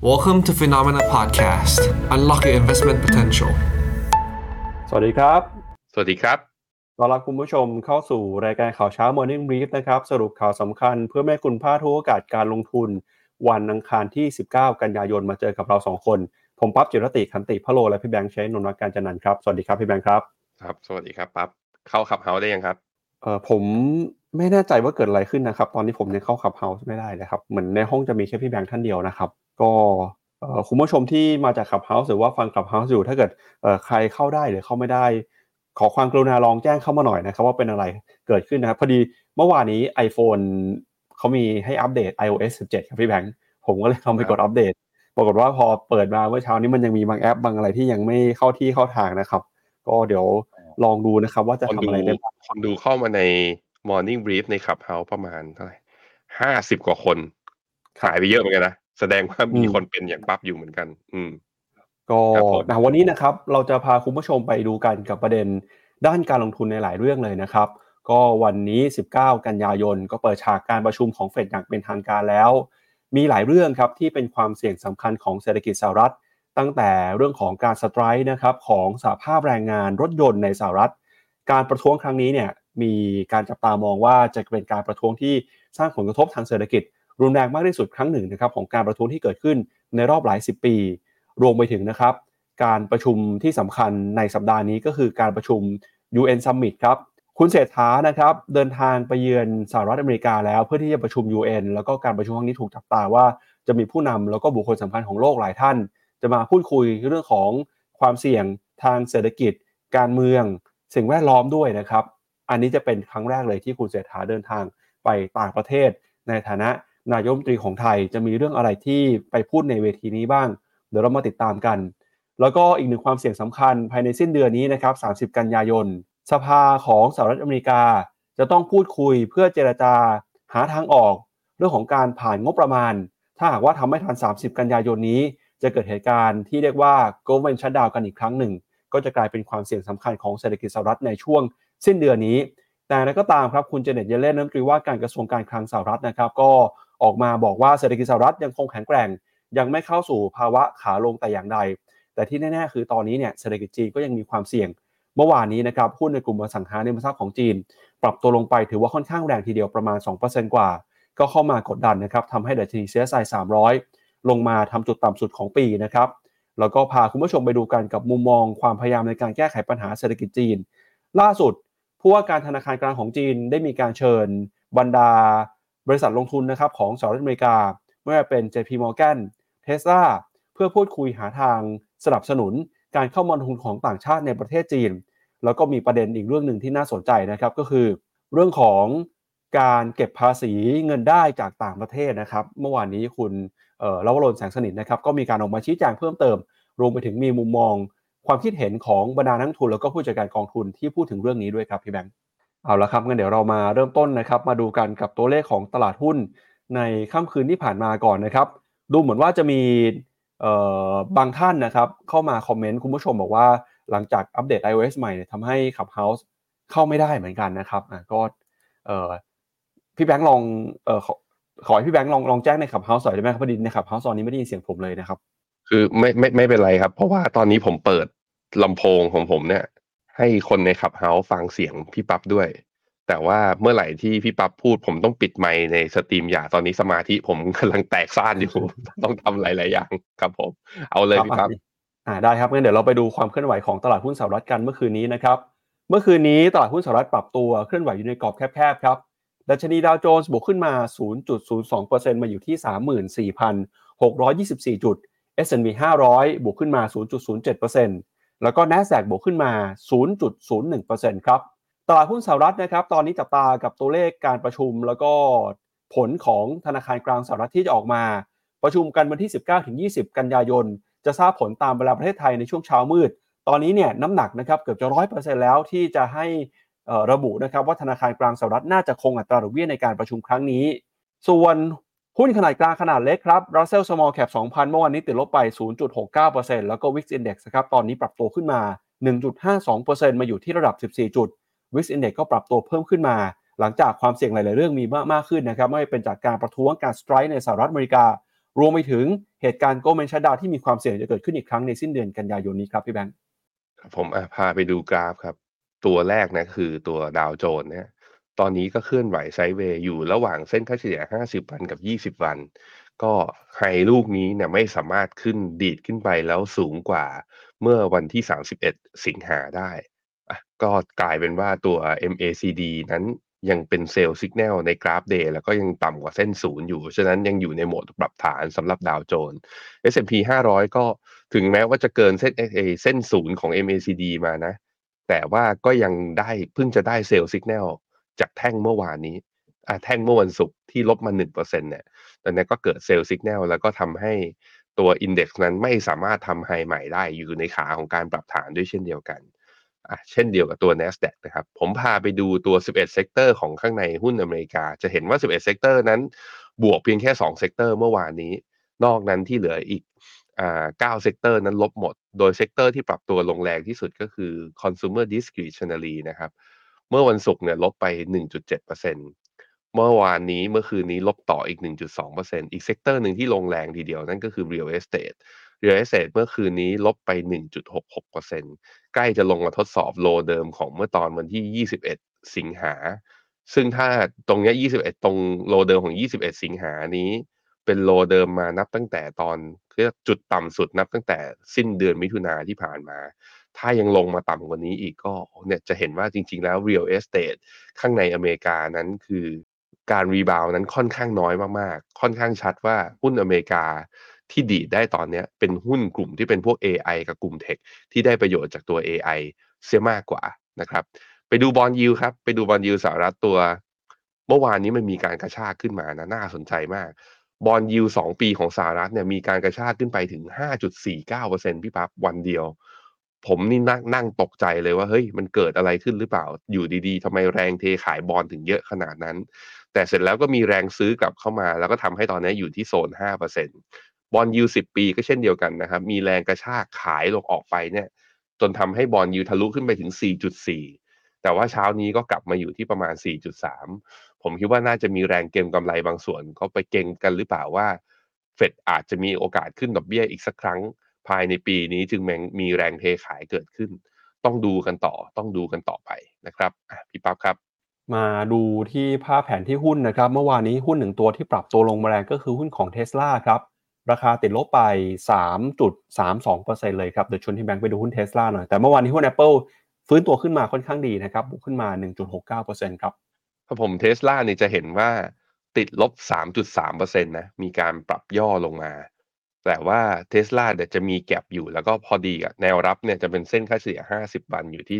Welcome to Phenomena Podcast. Unlock your investment potential. สวัสดีครับ สวัสดีครับต้อนรับคุณผู้ชมเข้าสู่รายการข่าวเช้า Morning Brief นะครับ สรุปข่าวสำคัญเพื่อไม่ให้คุณพลาดทุกโอกาสการลงทุน วันอังคารที่ 19 กันยายนมาเจอกับเรา 2 คน ผมปั๊บจิรติคันติพะโล และพี่แบงค์ใช้นนทการจันนันท์ครับ สวัสดีครับ พี่แบงค์ครับ ครับ สวัสดีครับปั๊บเข้าขับเฮาได้ยังครับ เอ่อผมไม่แน่ใจว่าเกิดอะไรขึ้นนะครับ ตอนนี้ผมยังเข้าขับเฮาส์ไม่ได้เลยครับ เหมือนในห้องจะมีแค่พี่แบงค์ท่านเดียวนะครับ ก็เอ่อคุณผู้ชมที่มาจากขับเฮาส์หรือว่าฟังขับเฮาส์อยู่ ถ้าเกิดเอ่อใครเข้าได้หรือเข้าไม่ได้ ขอความกรุณาลองแจ้งเข้ามาหน่อยนะครับ ว่าเป็นอะไรเกิดขึ้นนะครับพอดีเมื่อวานนี้ iPhone เขามีให้อัปเดต iOS 17 ครับพี่แบงค์ผมก็เลยลองไปกดอัปเดต ปรากฏว่าพอเปิดมาเมื่อเช้านี้มันยังมีบางแอปบางอะไรที่ยังไม่เข้าที่เข้าทางนะครับ ก็เดี๋ยว ลองดูนะครับ ว่าจะคนทำดูอะไรได้บ้างคนดูเข้ามาใน Morning Brief ในขับเฮาประมาณเท่าไหร่ห้าสิบกว่าคนหายไปเยอะเหมือนกันนะ แสดงว่ามีคนเป็นอย่างปั๊บอยู่เหมือนกัน อืมก็ครับผมนะวันนี้นะครับ เราจะพาคุณผู้ชมไปดูกันกับประเด็นด้านการลงทุนในหลายเรื่องเลยนะครับ ก็วันนี้ 19 กันยายน ก็เปิดฉากการประชุมของเฟดอย่างเป็นทางการแล้ว มีหลายเรื่องครับที่เป็นความเสี่ยงสำคัญของเศรษฐกิจสหรัฐ ตั้งแต่เรื่องของการสไตร์นะครับของสหภาพแรงงานรถยนต์ในสหรัฐ การประท้วงครั้งนี้เนี่ยมีการจับตามองว่าจะเป็นการประท้วงที่สร้างผลกระทบทางเศรษฐกิจ รุนแรงมากที่สุดครั้งหนึ่งนะครับของการประท้วงที่เกิดขึ้นในรอบหลายสิบปี รวมไปถึงนะครับ การประชุมที่สำคัญในสัปดาห์นี้ก็คือการประชุม UN Summit ครับคุณเศรษฐานะครับเดินทางไปเยือนสหรัฐอเมริกาแล้วเพื่อที่จะประชุม UN แล้วก็การประชุมครั้งนี้ถูกจับตาว่าจะมีผู้นำแล้วก็บุคคลสำคัญของโลกหลายท่าน จะมาพูดคุยเรื่องของความเสี่ยงทางเศรษฐกิจ การเมือง สิ่งแวดล้อมด้วยนะครับ อันนี้จะเป็นครั้งแรกเลยที่คุณเศรษฐาเดินทางไปต่างประเทศ ในฐานะนายกรัฐมนตรีของไทยจะมีเรื่องอะไรที่ไปพูดในเวทีนี้บ้าง เดี๋ยวเรามาติดตามกัน แล้วก็อีกหนึ่งความเสี่ยงสำคัญภายในสิ้นเดือนนี้นะครับ 30 กันยายน สภาของสหรัฐอเมริกา จะต้องพูดคุยเพื่อเจรจาหาทางออก เรื่องของการผ่านงบประมาณ ถ้าหากว่าทำไม่ทัน 30 กันยายนนี้ จะเกิดเหตุการณ์ที่เรียกว่า government shutdown กันอีกครั้งหนึ่ง ก็จะกลายเป็นความเสี่ยงสำคัญของเศรษฐกิจสหรัฐในช่วงสิ้นเดือนนี้ แต่นั้นก็ตามครับคุณเจเน็ตเยเลนรัฐมนตรีว่าการกระทรวงการคลังสหรัฐนะครับก็ออกมาบอกว่าเศรษฐกิจสหรัฐยังคงแข็งแกร่ง ยังไม่เข้าสู่ภาวะขาลงแต่อย่างใด แต่ที่แน่ๆ คือตอนนี้เนี่ยเศรษฐกิจจีนก็ยังมีความเสี่ยง เมื่อวานนี้นะครับหุ้นในกลุ่มอสังหาริมทรัพย์ของจีน ปรับตัวลงไปถือว่าค่อนข้างแรงทีเดียวประมาณ 2%กว่า ก็เข้ามากดดันนะครับทำให้ดัชนีเซียไซ300 ลงมาทำจุดต่ำสุดของปีนะครับแล้วก็พาคุณผู้ชมไปดูกันกับมุมมองความพยายามในการแก้ไขปัญหาเศรษฐกิจจีน ล่าสุดผู้ว่าการธนาคารกลางของจีนได้มีการเชิญบรรดาบริษัทลงทุนนะครับของสหรัฐอเมริกาไม่ว่าเป็น JP Morgan Tesla เพื่อพูดคุยหาทางสนับสนุนการเข้ามาลงทุนของต่างชาติในประเทศจีน แล้วก็มีประเด็นอีกเรื่องหนึ่งที่น่าสนใจนะครับก็คือ เรื่องของการเก็บภาษีเงินได้จากต่างประเทศนะครับ เมื่อวานนี้คุณ ลวรนแสงสนิทนะครับก็มีการออกมาชี้แจงเพิ่มเติม รวมไปถึงมีมุมมอง ความคิดเห็นของบรรดานักทุนแล้วก็ผู้จัดการกองทุนที่พูดถึงเรื่องนี้ด้วยครับพี่แบงค์เอาละครับงั้นเดี๋ยวเรามาเริ่มต้นนะครับมาดูกันกับตัวเลขของตลาดหุ้นในค่ำคืนที่ผ่านมาก่อนนะครับ ดูเหมือนว่าจะมีเอ่อบางท่านนะครับเข้ามาคอมเมนต์คุณผู้ชมบอกว่าหลังจากอัปเดต iOS ใหม่เนี่ทำให้ Clubhouse เข้าไม่ได้เหมือนกันนะครับอะก็เอ่อพี่แบงค์ลองเอ่อ ขอขอให้พี่แบงค์ลองลองแจ้งใน Clubhouse หน่อยได้ไหมครับพอดีใน Clubhouse ตอนนี้ไม่ได้ยินเสียงผมเลยนะครับ คือไม่ไม่ไม่เป็นไรครับ เพราะว่าตอนนี้ผมเปิดลำโพงของผมเนี่ย ให้คนในขับเฮาฟังเสียงพี่ปั๊บด้วย แต่ว่าเมื่อไหร่ที่พี่ปั๊บพูด ผมต้องปิดไมค์ในสตรีมอย่าตอนนี้สมาธิผมกำลังแตกซ่านอยู่ ต้องทำหลาย ๆ อย่างครับผม เอาเลยพี่ปั๊บอ่าได้ครับงั้นเดี๋ยวเราไปดูความเคลื่อนไหวของตลาดหุ้นสหรัฐกันเมื่อคืนนี้นะครับ เมื่อคืนนี้ตลาดหุ้นสหรัฐปรับตัวเคลื่อนไหวอยู่ในกรอบแคบๆครับ ดัชนีดาวโจนส์บวกขึ้นมา 0.02%มาอยู่ที่ 34,624 จุด S&P 500 บวกขึ้นมา 0.07%แล้วก็ NASDAQ บวกขึ้นมา 0.01%ครับ ตลาดหุ้นสหรัฐนะครับ ตอนนี้จับตากับตัวเลขการประชุม แล้วก็ผลของธนาคารกลางสหรัฐที่จะออกมา ประชุมกันวันที่ 19-20 กันยายน จะทราบผลตามเวลาประเทศไทยในช่วงเช้ามืด ตอนนี้เนี่ยน้ำหนักนะครับเกือบจะร้อยเปอร์เซ็นต์แล้วที่จะให้ ระบุนะครับว่าธนาคารกลางสหรัฐน่าจะคงอัตราดอกเบี้ยในการประชุมครั้งนี้ ส่วนหุ้นขนาดกลางขนาดเล็กครับ Russell Small Cap 2,000 เมื่อวานนี้ติดลบไป 0.69%แล้วก็ Wix Index นะครับตอนนี้ปรับตัวขึ้นมา 1.52%มาอยู่ที่ระดับ 14 จุด Wix Index ก็ปรับตัวเพิ่มขึ้นมา หลังจากความเสี่ยงหลาย ๆ เรื่องมีมากมากขึ้นนะครับไม่เป็นจากการประท้วงการสไตร์ในสหรัฐอเมริกา รวมไปถึงเหตุการณ์โกลเมนชัดดาวที่มีความเสี่ยงจะเกิดขึ้นอีกครั้งในสิ้นเดือนกันยายนนี้ครับพี่แบงค์ผมพาไปดูกราฟครับ ตัวแรกนะคือตัวดาวโจนส์เนี่ยตอนนี้ก็เคลื่อนไหวไซด์เวย์อยู่ระหว่างเส้นค่าเฉลี่ย 50 วันกับ 20 วัน ก็ไฮลูกนี้เนี่ยไม่สามารถขึ้นดีดขึ้นไปแล้วสูงกว่าเมื่อวันที่ 31 สิงหาได้ก็กลายเป็นว่าตัว MACD นั้นยังเป็น sell สัญญาณในกราฟ day แล้วก็ยังต่ำกว่าเส้นศูนย์อยู่ ฉะนั้นยังอยู่ในโหมดปรับฐานสำหรับดาวโจนส์ S&P 500 ก็ถึงแม้ว่าจะเกินเส้นเส้นศูนย์ของ MACD มานะ แต่ว่าก็ยังได้เพิ่งจะได้ sell สัญญาณจากแท่งเมื่อวานนี้อ่าแท่งเมื่อวันศุกร์ที่ลบมา 1%เนี่ยตอนนี้ก็เกิด sell สัญญาณแล้วก็ทำให้ตัว index นั้นไม่สามารถทำ high ใหม่ได้อยู่ในขาของการปรับฐานด้วยเช่นเดียวกันอะเช่นเดียวกับตัว NASDAQ นะครับ ผมพาไปดูตัว 11 sector ของข้างในหุ้นอเมริกา จะเห็นว่า 11 sector นั้นบวกเพียงแค่ 2 sector เมื่อวานนี้ นอกนั้นที่เหลืออีก อ่า9 sector นั้นลบหมด โดย sector ที่ปรับตัวลงแรงที่สุดก็คือ consumer discretionary นะครับ เมื่อวันศุกร์เนี่ยลบไป 1.7%เมื่อวานนี้เมื่อคืนนี้ลบต่ออีก 1.2%อีก sector หนึ่งที่ลงแรงทีเดียวนั่นก็คือ real estate real estate เมื่อคืนนี้ลบไป 1.66%ใกล้จะลงมาทดสอบโลเดิมของเมื่อตอนวันที่ 21 สิงหา ซึ่งถ้าตรงนี้21 ตรงโลเดิมของ 21 สิงหานี้ เป็นโลเดิมมานับตั้งแต่ตอนเรียกจุดต่ำสุดนับตั้งแต่สิ้นเดือนมิถุนาที่ผ่านมา ถ้ายังลงมาต่ำกว่านี้อีกก็เนี่ยจะเห็นว่าจริง ๆ แล้ว real estate ข้างในอเมริกานั้นคือการรีบาวนั้นค่อนข้างน้อยมากๆ ค่อนข้างชัดว่าหุ้นอเมริกาที่ดีดได้ตอนนี้เป็นหุ้นกลุ่มที่เป็นพวก AI กับกลุ่ม tech ที่ได้ประโยชน์จากตัว AI เสียมากกว่านะครับ ไปดู bond yield ครับ ไปดู bond yield สหรัฐตัว เมื่อวานนี้มันมีการกระชากขึ้นมานะน่าสนใจมาก bond yield สองปีของสหรัฐเนี่ยมีการกระชากขึ้นไปถึง 5.49%พี่ปั๊บวันเดียว ผมนี่นั่งนั่งตกใจเลยว่าเฮ้ยมันเกิดอะไรขึ้นหรือเปล่า อยู่ดีๆทำไมแรงเทขายบอลถึงเยอะขนาดนั้น แต่เสร็จแล้วก็มีแรงซื้อกลับเข้ามา แล้วก็ทำให้ตอนนี้อยู่ที่โซน 5%บอลยูสิบปีก็เช่นเดียวกันนะครับ มีแรงกระชากขายลงออกไปเนี่ย จนทำให้บอลยูทะลุขึ้นไปถึง 4.4 แต่ว่าเช้านี้ก็กลับมาอยู่ที่ประมาณ 4.3 ผมคิดว่าน่าจะมีแรงเก็งกำไรบางส่วนก็ไปเก็งกันหรือเปล่าว่า เฟดอาจจะมีโอกาสขึ้นดอกเบี้ยอีกสักครั้ง ภายในปีนี้จึงมีแรงเทขายเกิดขึ้น ต้องดูกันต่อต้องดูกันต่อไปนะครับพี่ปั๊บครับ มาดูที่ภาพแผนที่หุ้นนะครับ เมื่อวานนี้หุ้นหนึ่งตัวที่ปรับตัวลงมาแรงก็คือหุ้นของเท s l a ครับราคาติดลบไป 3.32%เลยครับ เดี๋ยวชวนที่แบงค์ไปดูหุ้นเทสลาหน่อย แต่เมื่อวานนี้หุ้น Apple ฟื้นตัวขึ้นมาค่อนข้างดีนะครับบวกขึ้นมา 1.69%ครับ ถ้าผมเทสลาเนี่ยจะเห็นว่าติดลบ 3.3%นะมีการปรับย่อลงมา แต่ว่าเทสลาเดี๋ยวจะมีแก็บอยู่แล้วก็พอดีกับแนวรับเนี่ยจะเป็นเส้นค่าเฉลี่ย 50 วันอยู่ที่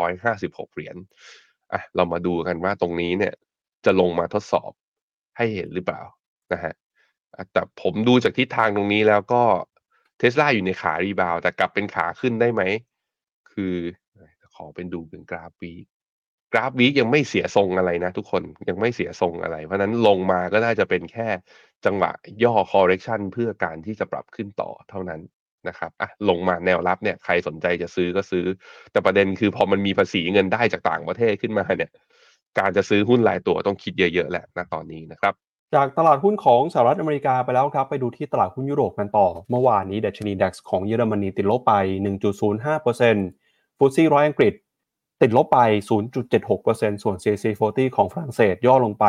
256 เหรียญอะเรามาดูกันว่าตรงนี้เนี่ยจะลงมาทดสอบให้เห็นหรือเปล่านะฮะแต่ผมดูจากทิศทางตรงนี้แล้วก็เทสลาอยู่ในขารีบาว แต่กลับเป็นขาขึ้นได้ไหม คือขอเป็นดูเป็นกราฟวี กราฟวียังไม่เสียทรงอะไรนะ ทุกคนยังไม่เสียทรงอะไร เพราะนั้นลงมาก็น่าจะเป็นแค่จังหวะย่อ correction เพื่อการที่จะปรับขึ้นต่อเท่านั้นนะครับอะลงมาแนวรับเนี่ยใครสนใจจะซื้อก็ซื้อ แต่ประเด็นคือพอมันมีภาษีเงินได้จากต่างประเทศขึ้นมาเนี่ย การจะซื้อหุ้นรายตัวต้องคิดเยอะๆแหละนะตอนนี้นะครับจากตลาดหุ้นของสหรัฐอเมริกาไปแล้วครับ ไปดูที่ตลาดหุ้นยุโรปกันต่อ เมื่อวานนี้ดัชนีดัคของเยอรมนีติดลบไป 1.05%ฟุตซี่ร้อยอังกฤษ ติดลบไป 0.76%ส่วน CAC 40 ของฝรั่งเศสย่อลงไป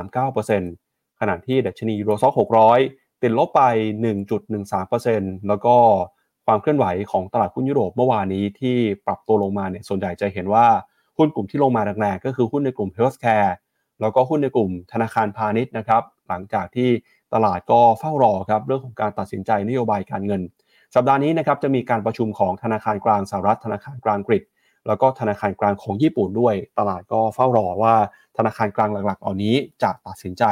1.39%ขณะที่ดัชนีโรซ็อก600 ติดลบไป 1.13%แล้วก็ความเคลื่อนไหวของตลาดหุ้นยุโรปเมื่อวานนี้ที่ปรับตัวลงมาเนี่ยส่วนใหญ่จะเห็นว่าหุ้นกลุ่มที่ลงมาแรงๆก็คือหุ้นในกลุ่ม healthcare แล้วก็หุ้นในกลุ่มธนาคารพาณิชย์นะครับ หลังจากที่ตลาดก็เฝ้ารอครับเรื่องของการตัดสินใจนโยบายการเงิน สัปดาห์นี้นะครับจะมีการประชุมของธนาคารกลางสหรัฐธนาคารกลางกรีก แล้วก็ธนาคารกลางของญี่ปุ่นด้วย ตลาดก็เฝ้ารอว่าธนาคารกลางหลักๆเหล่านี้จะตัดสินใจ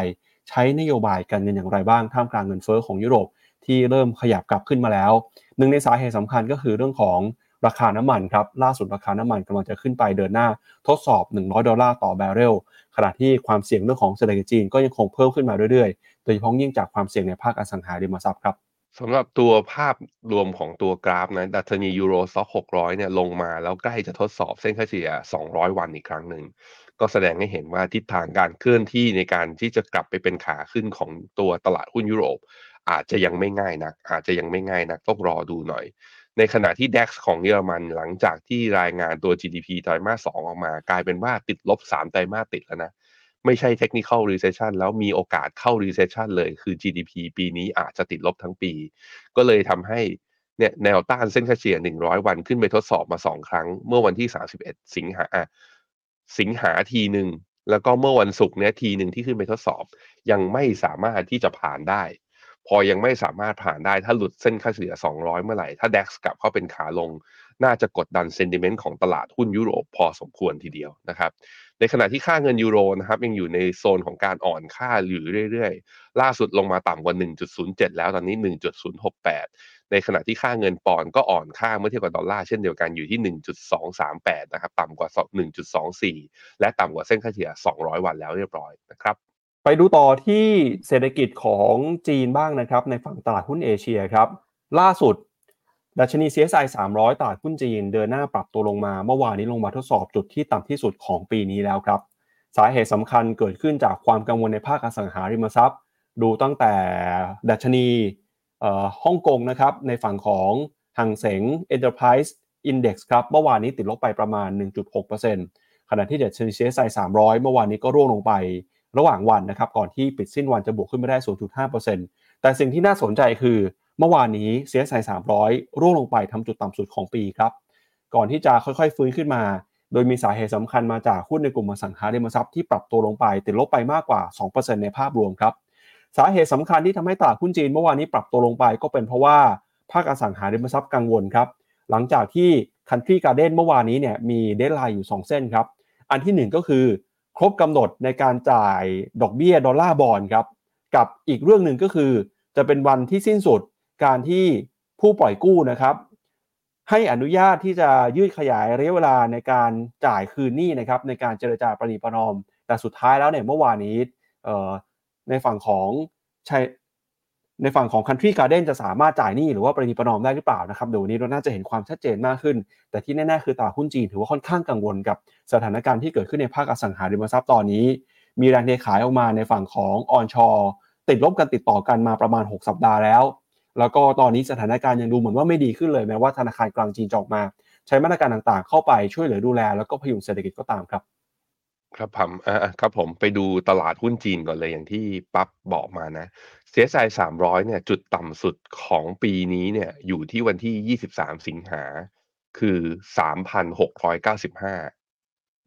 ใช้นโยบายการเงินอย่างไรบ้างท่ามกลางเงินเฟ้อของยุโรปที่เริ่มขยับกลับขึ้นมาแล้ว หนึ่งในสาเหตุสำคัญก็คือเรื่องของราคาน้ำมันครับล่าสุดราคาน้ำมันกำลังจะขึ้นไปเดินหน้าทดสอบ 100 ดอลลาร์ต่อบาร์เรลขณะที่ความเสี่ยงเรื่องของเศรษฐกิจจีนก็ยังคงเพิ่มขึ้นมาเรื่อยๆ โดยเฉพาะยิ่งจากความเสี่ยงในภาคอสังหาริมทรัพย์ครับ สำหรับตัวภาพรวมของตัวกราฟนะดัชนี Euro Stoxx 600 เนี่ยลงมาแล้วใกล้จะทดสอบเส้นค่าเฉลี่ย 200 วันอีกครั้งหนึ่ง ก็แสดงให้เห็นว่าทิศทางการเคลื่อนที่ในการที่จะกลับไปเป็นขาขึ้นของตัวตลาดหุ้นยุโรป อาจจะยังไม่ง่ายนัก อาจจะยังไม่ง่ายนัก ต้องรอดูหน่อย ในขณะที่ DAX ของเยอรมันหลังจากที่รายงานตัว GDP ไตรมาสสองออกมา กลายเป็นว่าติดลบ 3 ไตรมาสติดแล้วนะ ไม่ใช่ technical recession แล้วมีโอกาสเข้า recession เลยคือ GDP ปีนี้อาจจะติดลบทั้งปี ก็เลยทำให้เนี่ยแนวต้านเส้นเฉลี่ย 100 วันขึ้นไปทดสอบมา 2 ครั้ง เมื่อวันที่ 31 สิงหาสิงหาทีหนึ่งแล้วก็เมื่อวันศุกร์เนี่ยทีหนึ่งที่ขึ้นไปทดสอบ ยังไม่สามารถที่จะผ่านได้ พอยังไม่สามารถผ่านได้ถ้าหลุดเส้นค่าเฉลี่ย 200 เมื่อไหร่ ถ้า DAX กลับเข้าเป็นขาลง น่าจะกดดันเซนติเมนต์ของตลาดหุ้นยุโรปพอสมควรทีเดียวนะครับ ในขณะที่ค่าเงินยูโรนะครับยังอยู่ในโซนของการอ่อนค่าอยู่เรื่อยๆ ล่าสุดลงมาต่ำกว่า 1.07 แล้วตอนนี้ 1.068 ในขณะที่ค่าเงินปอนด์ก็อ่อนค่าเมื่อเทียบกับดอลลาร์เช่นเดียวกันอยู่ที่ 1.238 นะครับต่ำกว่า 1.24 และต่ำกว่าเส้นค่าเฉลี่ย 200 วันแล้วเรียบร้อยนะครับไปดูต่อที่เศรษฐกิจของจีนบ้างนะครับในฝั่งตลาดหุ้นเอเชียครับล่าสุด ดัชนี CSI 300 ตลาดหุ้นจีนเดินหน้าปรับตัวลงมา เมื่อวานนี้ลงมาทดสอบจุดที่ต่ำที่สุดของปีนี้แล้วครับ สาเหตุสำคัญเกิดขึ้นจากความกังวลในภาคอสังหาริมทรัพย์ ดูตั้งแต่ดัชนีฮ่องกงนะครับในฝั่งของหังเสง Enterprise Index ครับเมื่อวานนี้ติดลบไปประมาณ 1.6%ขณะที่ดัชนี CSI 300 เมื่อวานนี้ก็ร่วงลงไประหว่างวันนะครับก่อนที่ปิดสิ้นวันจะบวกขึ้นไม่ได้ 0.5%แต่สิ่งที่น่าสนใจคือ เมื่อวานนี้ CSI 300 ร่วงลงไปทำจุดต่ำสุดของปีครับ ก่อนที่จะค่อยๆ ฟื้นขึ้นมา โดยมีสาเหตุสำคัญมาจากหุ้นในกลุ่มอสังหาริมทรัพย์ที่ปรับตัวลงไปติดลบไปมากกว่า 2%ในภาพรวมครับ สาเหตุสำคัญที่ทำให้ตลาดหุ้นจีนเมื่อวานนี้ปรับตัวลงไปก็เป็นเพราะว่าภาคอสังหาริมทรัพย์กังวลครับ หลังจากที่ Country Garden เมื่อวานนี้เนี่ยมีเดทไลน์อยู่ 2 เส้นครับ อันที่ 1 ก็คือ ครบกำหนดในการจ่ายดอกเบี้ยดอลลาร์บอลครับ กับอีกเรื่องหนึ่งก็คือ จะเป็นวันที่สิ้นสุด การที่ผู้ปล่อยกู้นะครับ ให้อนุญาตที่จะยืดขยายระยะเวลาในการจ่ายคืนหนี้นะครับ ในการเจรจาประนีประนอม แต่สุดท้ายแล้วเนี่ยเมื่อวานนี้ในฝั่งของชัยในฝั่งของ Country Garden จะสามารถจ่ายหนี้หรือว่าประนีประนอมได้หรือเปล่านะครับเดี๋ยววันนี้เราน่าจะเห็นความชัดเจนมากขึ้น แต่ที่แน่ๆคือตลาดหุ้นจีนถือว่าค่อนข้างกังวลกับสถานการณ์ที่เกิดขึ้นในภาคอสังหาริมทรัพย์ตอนนี้ มีแรงเทขายออกมาในฝั่งของออนชอติดลบกันติดต่อกันมาประมาณ 6 สัปดาห์แล้ว แล้วก็ตอนนี้สถานการณ์ยังดูเหมือนว่าไม่ดีขึ้นเลยแม้ว่าธนาคารกลางจีนจะออกมา ใช้มาตรการต่างๆ เข้าไปช่วยเหลือดูแล แล้วก็พยุงเศรษฐกิจก็ตามครับ ครับผมอ่าครับผมไปดูตลาดหุ้นจีนก่อนเลยอย่างที่ปั๊บบอกมานะ CSI 300เนี่ยจุดต่ำสุดของปีนี้เนี่ยอยู่ที่วันที่23สิบสามสิงหาคือ3,695เก้าสิบห้า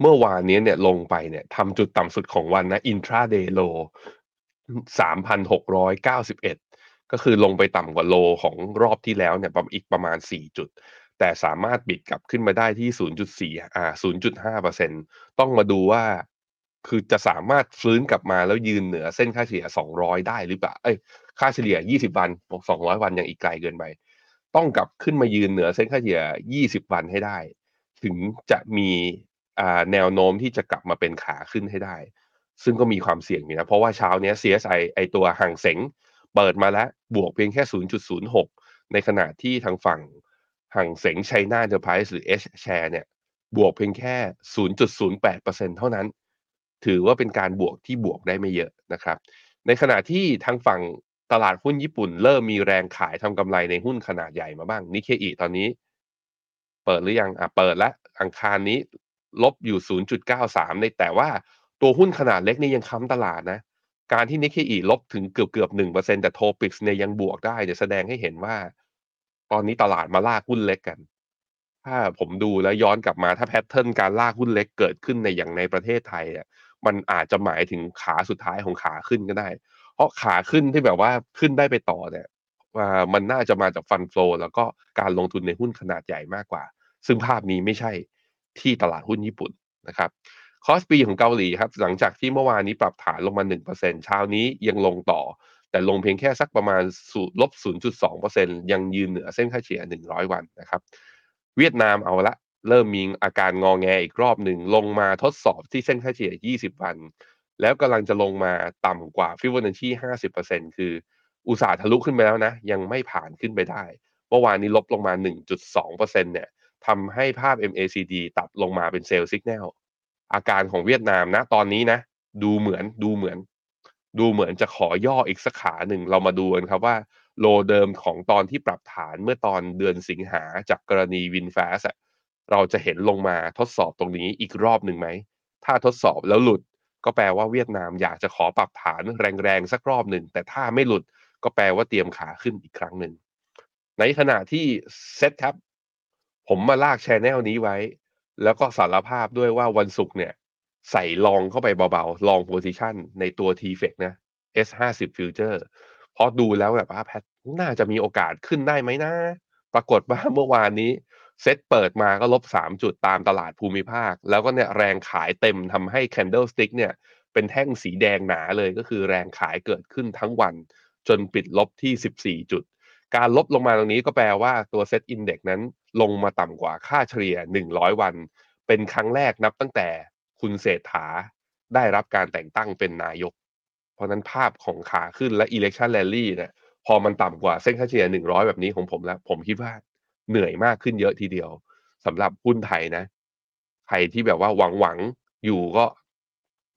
เมื่อวานนี้เนี่ยลงไปเนี่ยทำจุดต่ำสุดของวันนะ intraday low 3,691ก็ ก็คือลงไปต่ำกว่าโลของรอบที่แล้วเนี่ยอีกประมาณ 4 จุด แต่สามารถบิดกลับขึ้นมาได้ที่ 0.4 อ่า 0.5%ต้องมาดูว่า คือจะสามารถฟื้นกลับมาแล้วยืนเหนือเส้นค่าเฉลี่ย 200 ได้หรือเปล่า เอ้ย ค่าเฉลี่ย 20 วันบอก200 วันยังอีกไกลเกินไป ต้องกลับขึ้นมายืนเหนือเส้นค่าเฉลี่ย 20 วันให้ได้ ถึงจะมีอ่าแนวโน้มที่จะกลับมาเป็นขาขึ้นให้ได้ ซึ่งก็มีความเสี่ยงอยู่นะ เพราะว่าเช้านี้ CSI ไอตัวห่างเสง เปิดมาแล้วบวกเพียงแค่ 0.06 ในขณะที่ทางฝั่ง Hang Seng China Enterprises หรือ H share เนี่ยบวกเพียงแค่ 0.08%เท่านั้น ถือว่าเป็นการบวกที่บวกได้ไม่เยอะนะครับ ในขณะที่ทางฝั่งตลาดหุ้นญี่ปุ่น เริ่มมีแรงขายทำกำไรในหุ้นขนาดใหญ่มาบ้างนิเคอีตอนนี้ เปิดหรือยังอะเปิดแล้วอังคารนี้ลบอยู่ 0.93 ในแต่ว่าตัวหุ้นขนาดเล็กนี่ยังค้ำตลาดนะ การที่นิเคอีลบถึงเกือบเกือบหนึ่งเปอร์เซ็นต์แต่ TOPIX เนี่ยยังบวกได้เนี่ยแสดงให้เห็นว่า ตอนนี้ตลาดมาลากหุ้นเล็กกัน ถ้าผมดูแล้วย้อนกลับมาถ้า pattern การลากหุ้นเล็กเกิดขึ้นในอย่างในประเทศไทยอะมันอาจจะหมายถึงขาสุดท้ายของขาขึ้นก็ได้ เพราะขาขึ้นที่แบบว่าขึ้นได้ไปต่อเนี่ยมันน่าจะมาจาก fund flow แล้วก็การลงทุนในหุ้นขนาดใหญ่มากกว่า ซึ่งภาพนี้ไม่ใช่ที่ตลาดหุ้นญี่ปุ่นนะครับ KOSPI ของเกาหลีครับหลังจากที่เมื่อวานนี้ปรับฐานลงมา 1%เช้านี้ยังลงต่อ แต่ลงเพียงแค่สักประมาณลบ 0.2%ยังยืนเหนือเส้นค่าเฉลี่ย 100 วันนะครับ เวียดนามเอาละ เริ่มมีอาการงอแงอีกรอบหนึ่งลงมาทดสอบที่เส้นค่าเฉลี่ย 20 วัน แล้วกำลังจะลงมาต่ำกว่าฟิวเนัชชี50%คืออุตสาห์ทะลุขึ้นไปแล้วนะ ยังไม่ผ่านขึ้นไปได้ เมื่อวานนี้ลบลงมา 1.2%เนี่ยทำให้ภาพ MACD ตัดลงมาเป็นเซลล์สัญญาณ อาการของเวียดนามนะ ตอนนี้นะ ดูเหมือนดูเหมือน ดูเหมือนจะขอย่ออีกสักขาหนึ่งเรามาดูกันครับว่าโลเดิมของตอนที่ปรับฐานเมื่อตอนเดือนสิงหาจากกรณีวินแฟสเราจะเห็นลงมาทดสอบตรงนี้อีกรอบหนึ่งไหม ถ้าทดสอบแล้วหลุด ก็แปลว่าเวียดนามอยากจะขอปรับฐานแรงๆ สักรอบหนึ่ง แต่ถ้าไม่หลุดก็แปลว่าเตรียมขาขึ้นอีกครั้งหนึ่ง ในขณะที่เซตครับ ผมมาลาก channel นี้ไว้ แล้วก็สารภาพด้วยว่าวันศุกร์เนี่ย ใส่ long เข้าไปเบาๆ long position ในตัว t f e c นะ S50 Future พอดูแล้วแบบว่า pattern น่าจะมีโอกาสขึ้นได้ไหมนะ ปรากฏว่าเมื่อวานนี้เซ็ตเปิดมาก็ลบ 3 จุดตามตลาดภูมิภาค แล้วก็เนี่ยแรงขายเต็มทำให้ Candlestick เนี่ย เป็นแท่งสีแดงหนาเลยก็คือแรงขายเกิดขึ้นทั้งวัน จนปิดลบที่ 14 จุด การลบลงมาตรงนี้ก็แปลว่าตัว Set Index นั้น ลงมาต่ำกว่าค่าเฉลี่ย 100 วัน เป็นครั้งแรกนับตั้งแต่คุณเศรษฐาได้รับการแต่งตั้งเป็นนายก เพราะนั้นภาพของขาขึ้นและ election rally เนี่ยพอมันต่ำกว่าเส้นค่าเฉลี่ย 100 แบบนี้ของผมแล้ว ผมคิดว่าเหนื่อยมากขึ้นเยอะทีเดียวสำหรับหุ้นไทยนะ ใครที่แบบว่าหวังหวังอยู่ก็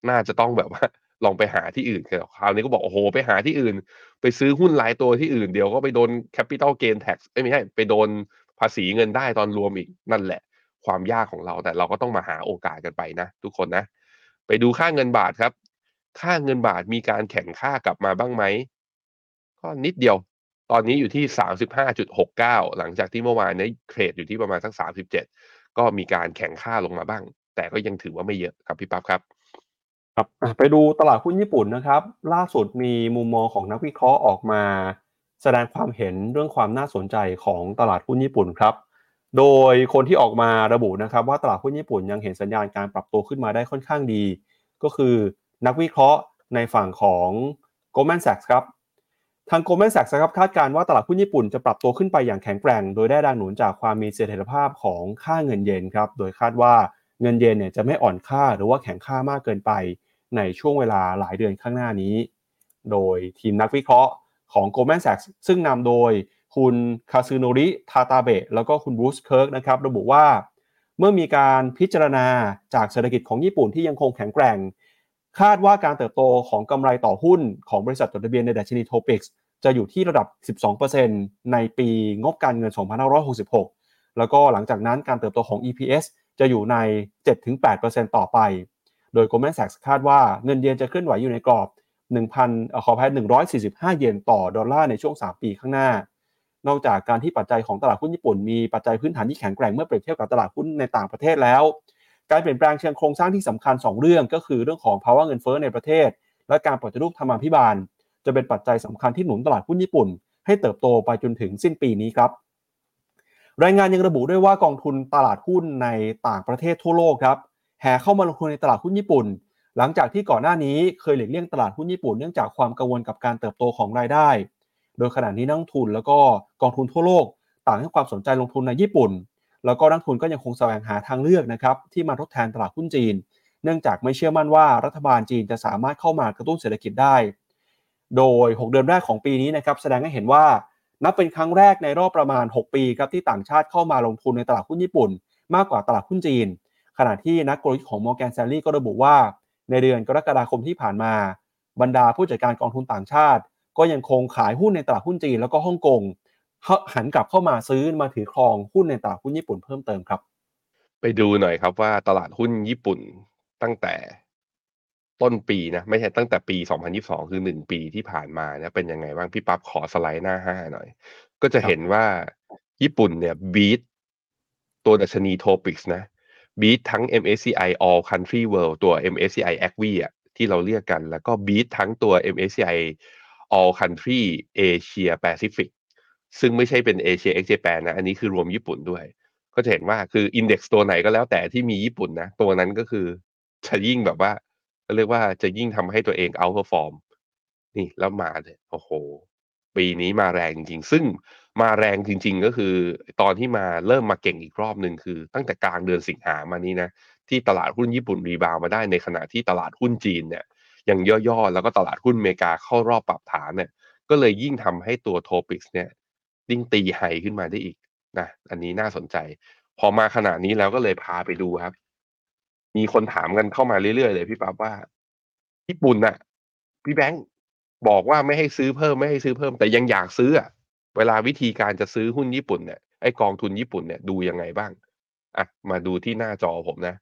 น่าจะต้องแบบว่าลองไปหาที่อื่นคราวนี้ก็บอกโอ้โหไปหาที่อื่น ไปซื้อหุ้นหลายตัวที่อื่นเดี๋ยวก็ไปโดน capital gain tax ไม่ใช่ไปโดน ภาษีเงินได้ตอนรวมอีกนั่นแหละ ความยากของเราแต่เราก็ต้องมาหาโอกาสกันไปนะ ทุกคนนะ ไปดูค่าเงินบาทครับ ค่าเงินบาทมีการแข่งค่ากลับมาบ้างไหมก็นิดเดียว ตอนนี้อยู่ที่ 35.69 หลังจากที่เมื่อวานนี้เทรดอยู่ที่ประมาณสัก 37 ก็มีการแข่งค่าลงมาบ้าง แต่ก็ยังถือว่าไม่เยอะครับพี่ปั๊บครับครับไปดูตลาดหุ้นญี่ปุ่นนะครับ ล่าสุดมีมุมมองของนักวิเคราะห์ออกมา แสดงความเห็นเรื่องความน่าสนใจของตลาดหุ้นญี่ปุ่นครับ โดยคนที่ออกมาระบุนะครับ ว่าตลาดหุ้นญี่ปุ่นยังเห็นสัญญาณการปรับตัวขึ้นมาได้ค่อนข้างดี ก็คือนักวิเคราะห์ในฝั่งของ Goldman Sachs ครับ ทาง Goldman Sachs ครับคาดการณ์ว่าตลาดหุ้นญี่ปุ่นจะปรับตัวขึ้นไปอย่างแข็งแกร่ง โดยได้แรงหนุนจากความมีเสถียรภาพของค่าเงินเยนครับ โดยคาดว่าเงินเยนเนี่ยจะไม่อ่อนค่าหรือว่าแข็งค่ามากเกินไปในช่วงเวลาหลายเดือนข้างหน้านี้ โดยทีมนักวิเคราะห์ ของ Goldman Sachs ซึ่งนำโดยคุณคาซูโนริทาตาเบะแล้วก็คุณบรูซเคิร์กนะครับระบุว่า เมื่อมีการพิจารณาจากเศรษฐกิจของญี่ปุ่นที่ยังคงแข็งแกร่ง คาดว่าการเติบโตของกำไรต่อหุ้นของบริษัทจดทะเบียนในดัชนีโทปิกส์จะอยู่ที่ระดับ 12%ในปีงบการเงิน 2566 แล้วก็หลังจากนั้นการเติบโตของ EPS จะอยู่ใน 7-8%ต่อไป โดย Goldman Sachs คาดว่าเงินเยนจะเคลื่อนไหวอยู่ในกรอบ 1,000ขออภัย145 เยนต่อดอลลาร์ในช่วง 3 ปีข้างหน้า นอกจากการที่ปัจจัยของตลาดหุ้นญี่ปุ่นมีปัจจัยพื้นฐานที่แข็งแกร่งเมื่อเปรียบเทียบกับตลาดหุ้นในต่างประเทศแล้ว การเปลี่ยนแปลงเชิงโครงสร้างที่สำคัญ 2 เรื่อง ก็คือเรื่องของภาวะเงินเฟ้อในประเทศ และการปฏิรูปธรรมาภิบาล จะเป็นปัจจัยสำคัญที่หนุนตลาดหุ้นญี่ปุ่น ให้เติบโตไปจนถึงสิ้นปีนี้ครับรายงานยังระบุด้วยว่ากองทุนตลาดหุ้นในต่างประเทศทั่วโลกครับแห่เข้ามาลงทุนในตลาดหุ้นญี่ปุ่น หลังจากที่ก่อนหน้านี้เคยหลีกเลี่ยงตลาดหุ้นญี่ปุ่นเนื่องจากความกังวลกับการเติบโตของรายได้ โดยขณะนี้นักทุนแล้วก็กองทุนทั่วโลก ต่างให้ความสนใจลงทุนในญี่ปุ่น แล้วก็นักทุนก็ยังคงแสวงหาทางเลือกนะครับที่มาทดแทนตลาดหุ้นจีน เนื่องจากไม่เชื่อมั่นว่ารัฐบาลจีนจะสามารถเข้ามากระตุ้นเศรษฐกิจได้ โดย 6 เดือนแรกของปีนี้นะครับแสดงให้เห็นว่านับเป็นครั้งแรกในรอบประมาณ 6 ปีครับที่ต่างชาติเข้ามาลงทุนในตลาดหุ้นญี่ปุ่น มากกว่าตลาดหุ้นจีน ขณะที่นักกลยุทธ์ของ Morgan Stanley ก็ระบุว่า ในเดือนกรกฎาคมที่ผ่านมา บรรดาผู้จัดการกองทุนต่างชาติ ก็ยังคงขายหุ้นในตลาดหุ้นจีนแล้วก็ฮ่องกงหันกลับเข้ามาซื้อมาถือครองหุ้นในตลาดหุ้นญี่ปุ่นเพิ่มเติมครับ ไปดูหน่อยครับว่าตลาดหุ้นญี่ปุ่นตั้งแต่ต้นปีนะไม่ใช่ตั้งแต่ปี 2022 คือ1ปีที่ผ่านมาเนี่ยเป็นยังไงบ้างพี่ปั๊บขอสไลด์หน้า5หน่อย ก็จะเห็นว่าญี่ปุ่นเนี่ยบีทตัวดัชนีโทปิกส์นะ บีททั้ง MSCI All Country World ตัว MSCI a c v อะที่เราเรียกกัน แล้วก็บีททั้งตัว MSCI All Country Asia Pacific ซึ่งไม่ใช่เป็น Asia ex Japan นะ อันนี้คือรวมญี่ปุ่นด้วย ก็จะเห็นว่าคือ index ตัวไหนก็แล้วแต่ที่มีญี่ปุ่นนะ ตัวนั้นก็คือจะยิ่งแบบว่าเรียกว่าจะยิ่งทำให้ตัวเอง outperform นี่แล้วมาเลยโอ้โห ปีนี้มาแรงจริง ซึ่ง มาแรงจริง ๆ ก็คือ ตอนที่มาเริ่มมาเก่งอีกรอบหนึ่งคือ ตั้งแต่กลางเดือนสิงหามานี้นะที่ตลาดหุ้นญี่ปุ่น rebound มาได้ในขณะที่ตลาดหุ้นจีนเนี่ยยังย่อๆแล้วก็ตลาดหุ้นอเมริกาเข้ารอบปรับฐานเนี่ยก็เลยยิ่งทำให้ตัวโทปิกส์เนี่ยยิ่งตีไฮขึ้นมาได้อีกนะอันนี้น่าสนใจ พอมาขนาดนี้แล้วก็เลยพาไปดูครับ มีคนถามกันเข้ามาเรื่อยๆเลยพี่ปั๊บว่าญี่ปุ่นน่ะ พี่แบงค์บอกว่าไม่ให้ซื้อเพิ่มไม่ให้ซื้อเพิ่ม แต่ยังอยากซื้ออะ เวลาวิธีการจะซื้อหุ้นญี่ปุ่นเนี่ยไอกองทุนญี่ปุ่นเนี่ยดูยังไงบ้างอะมาดูที่หน้าจอผมนะ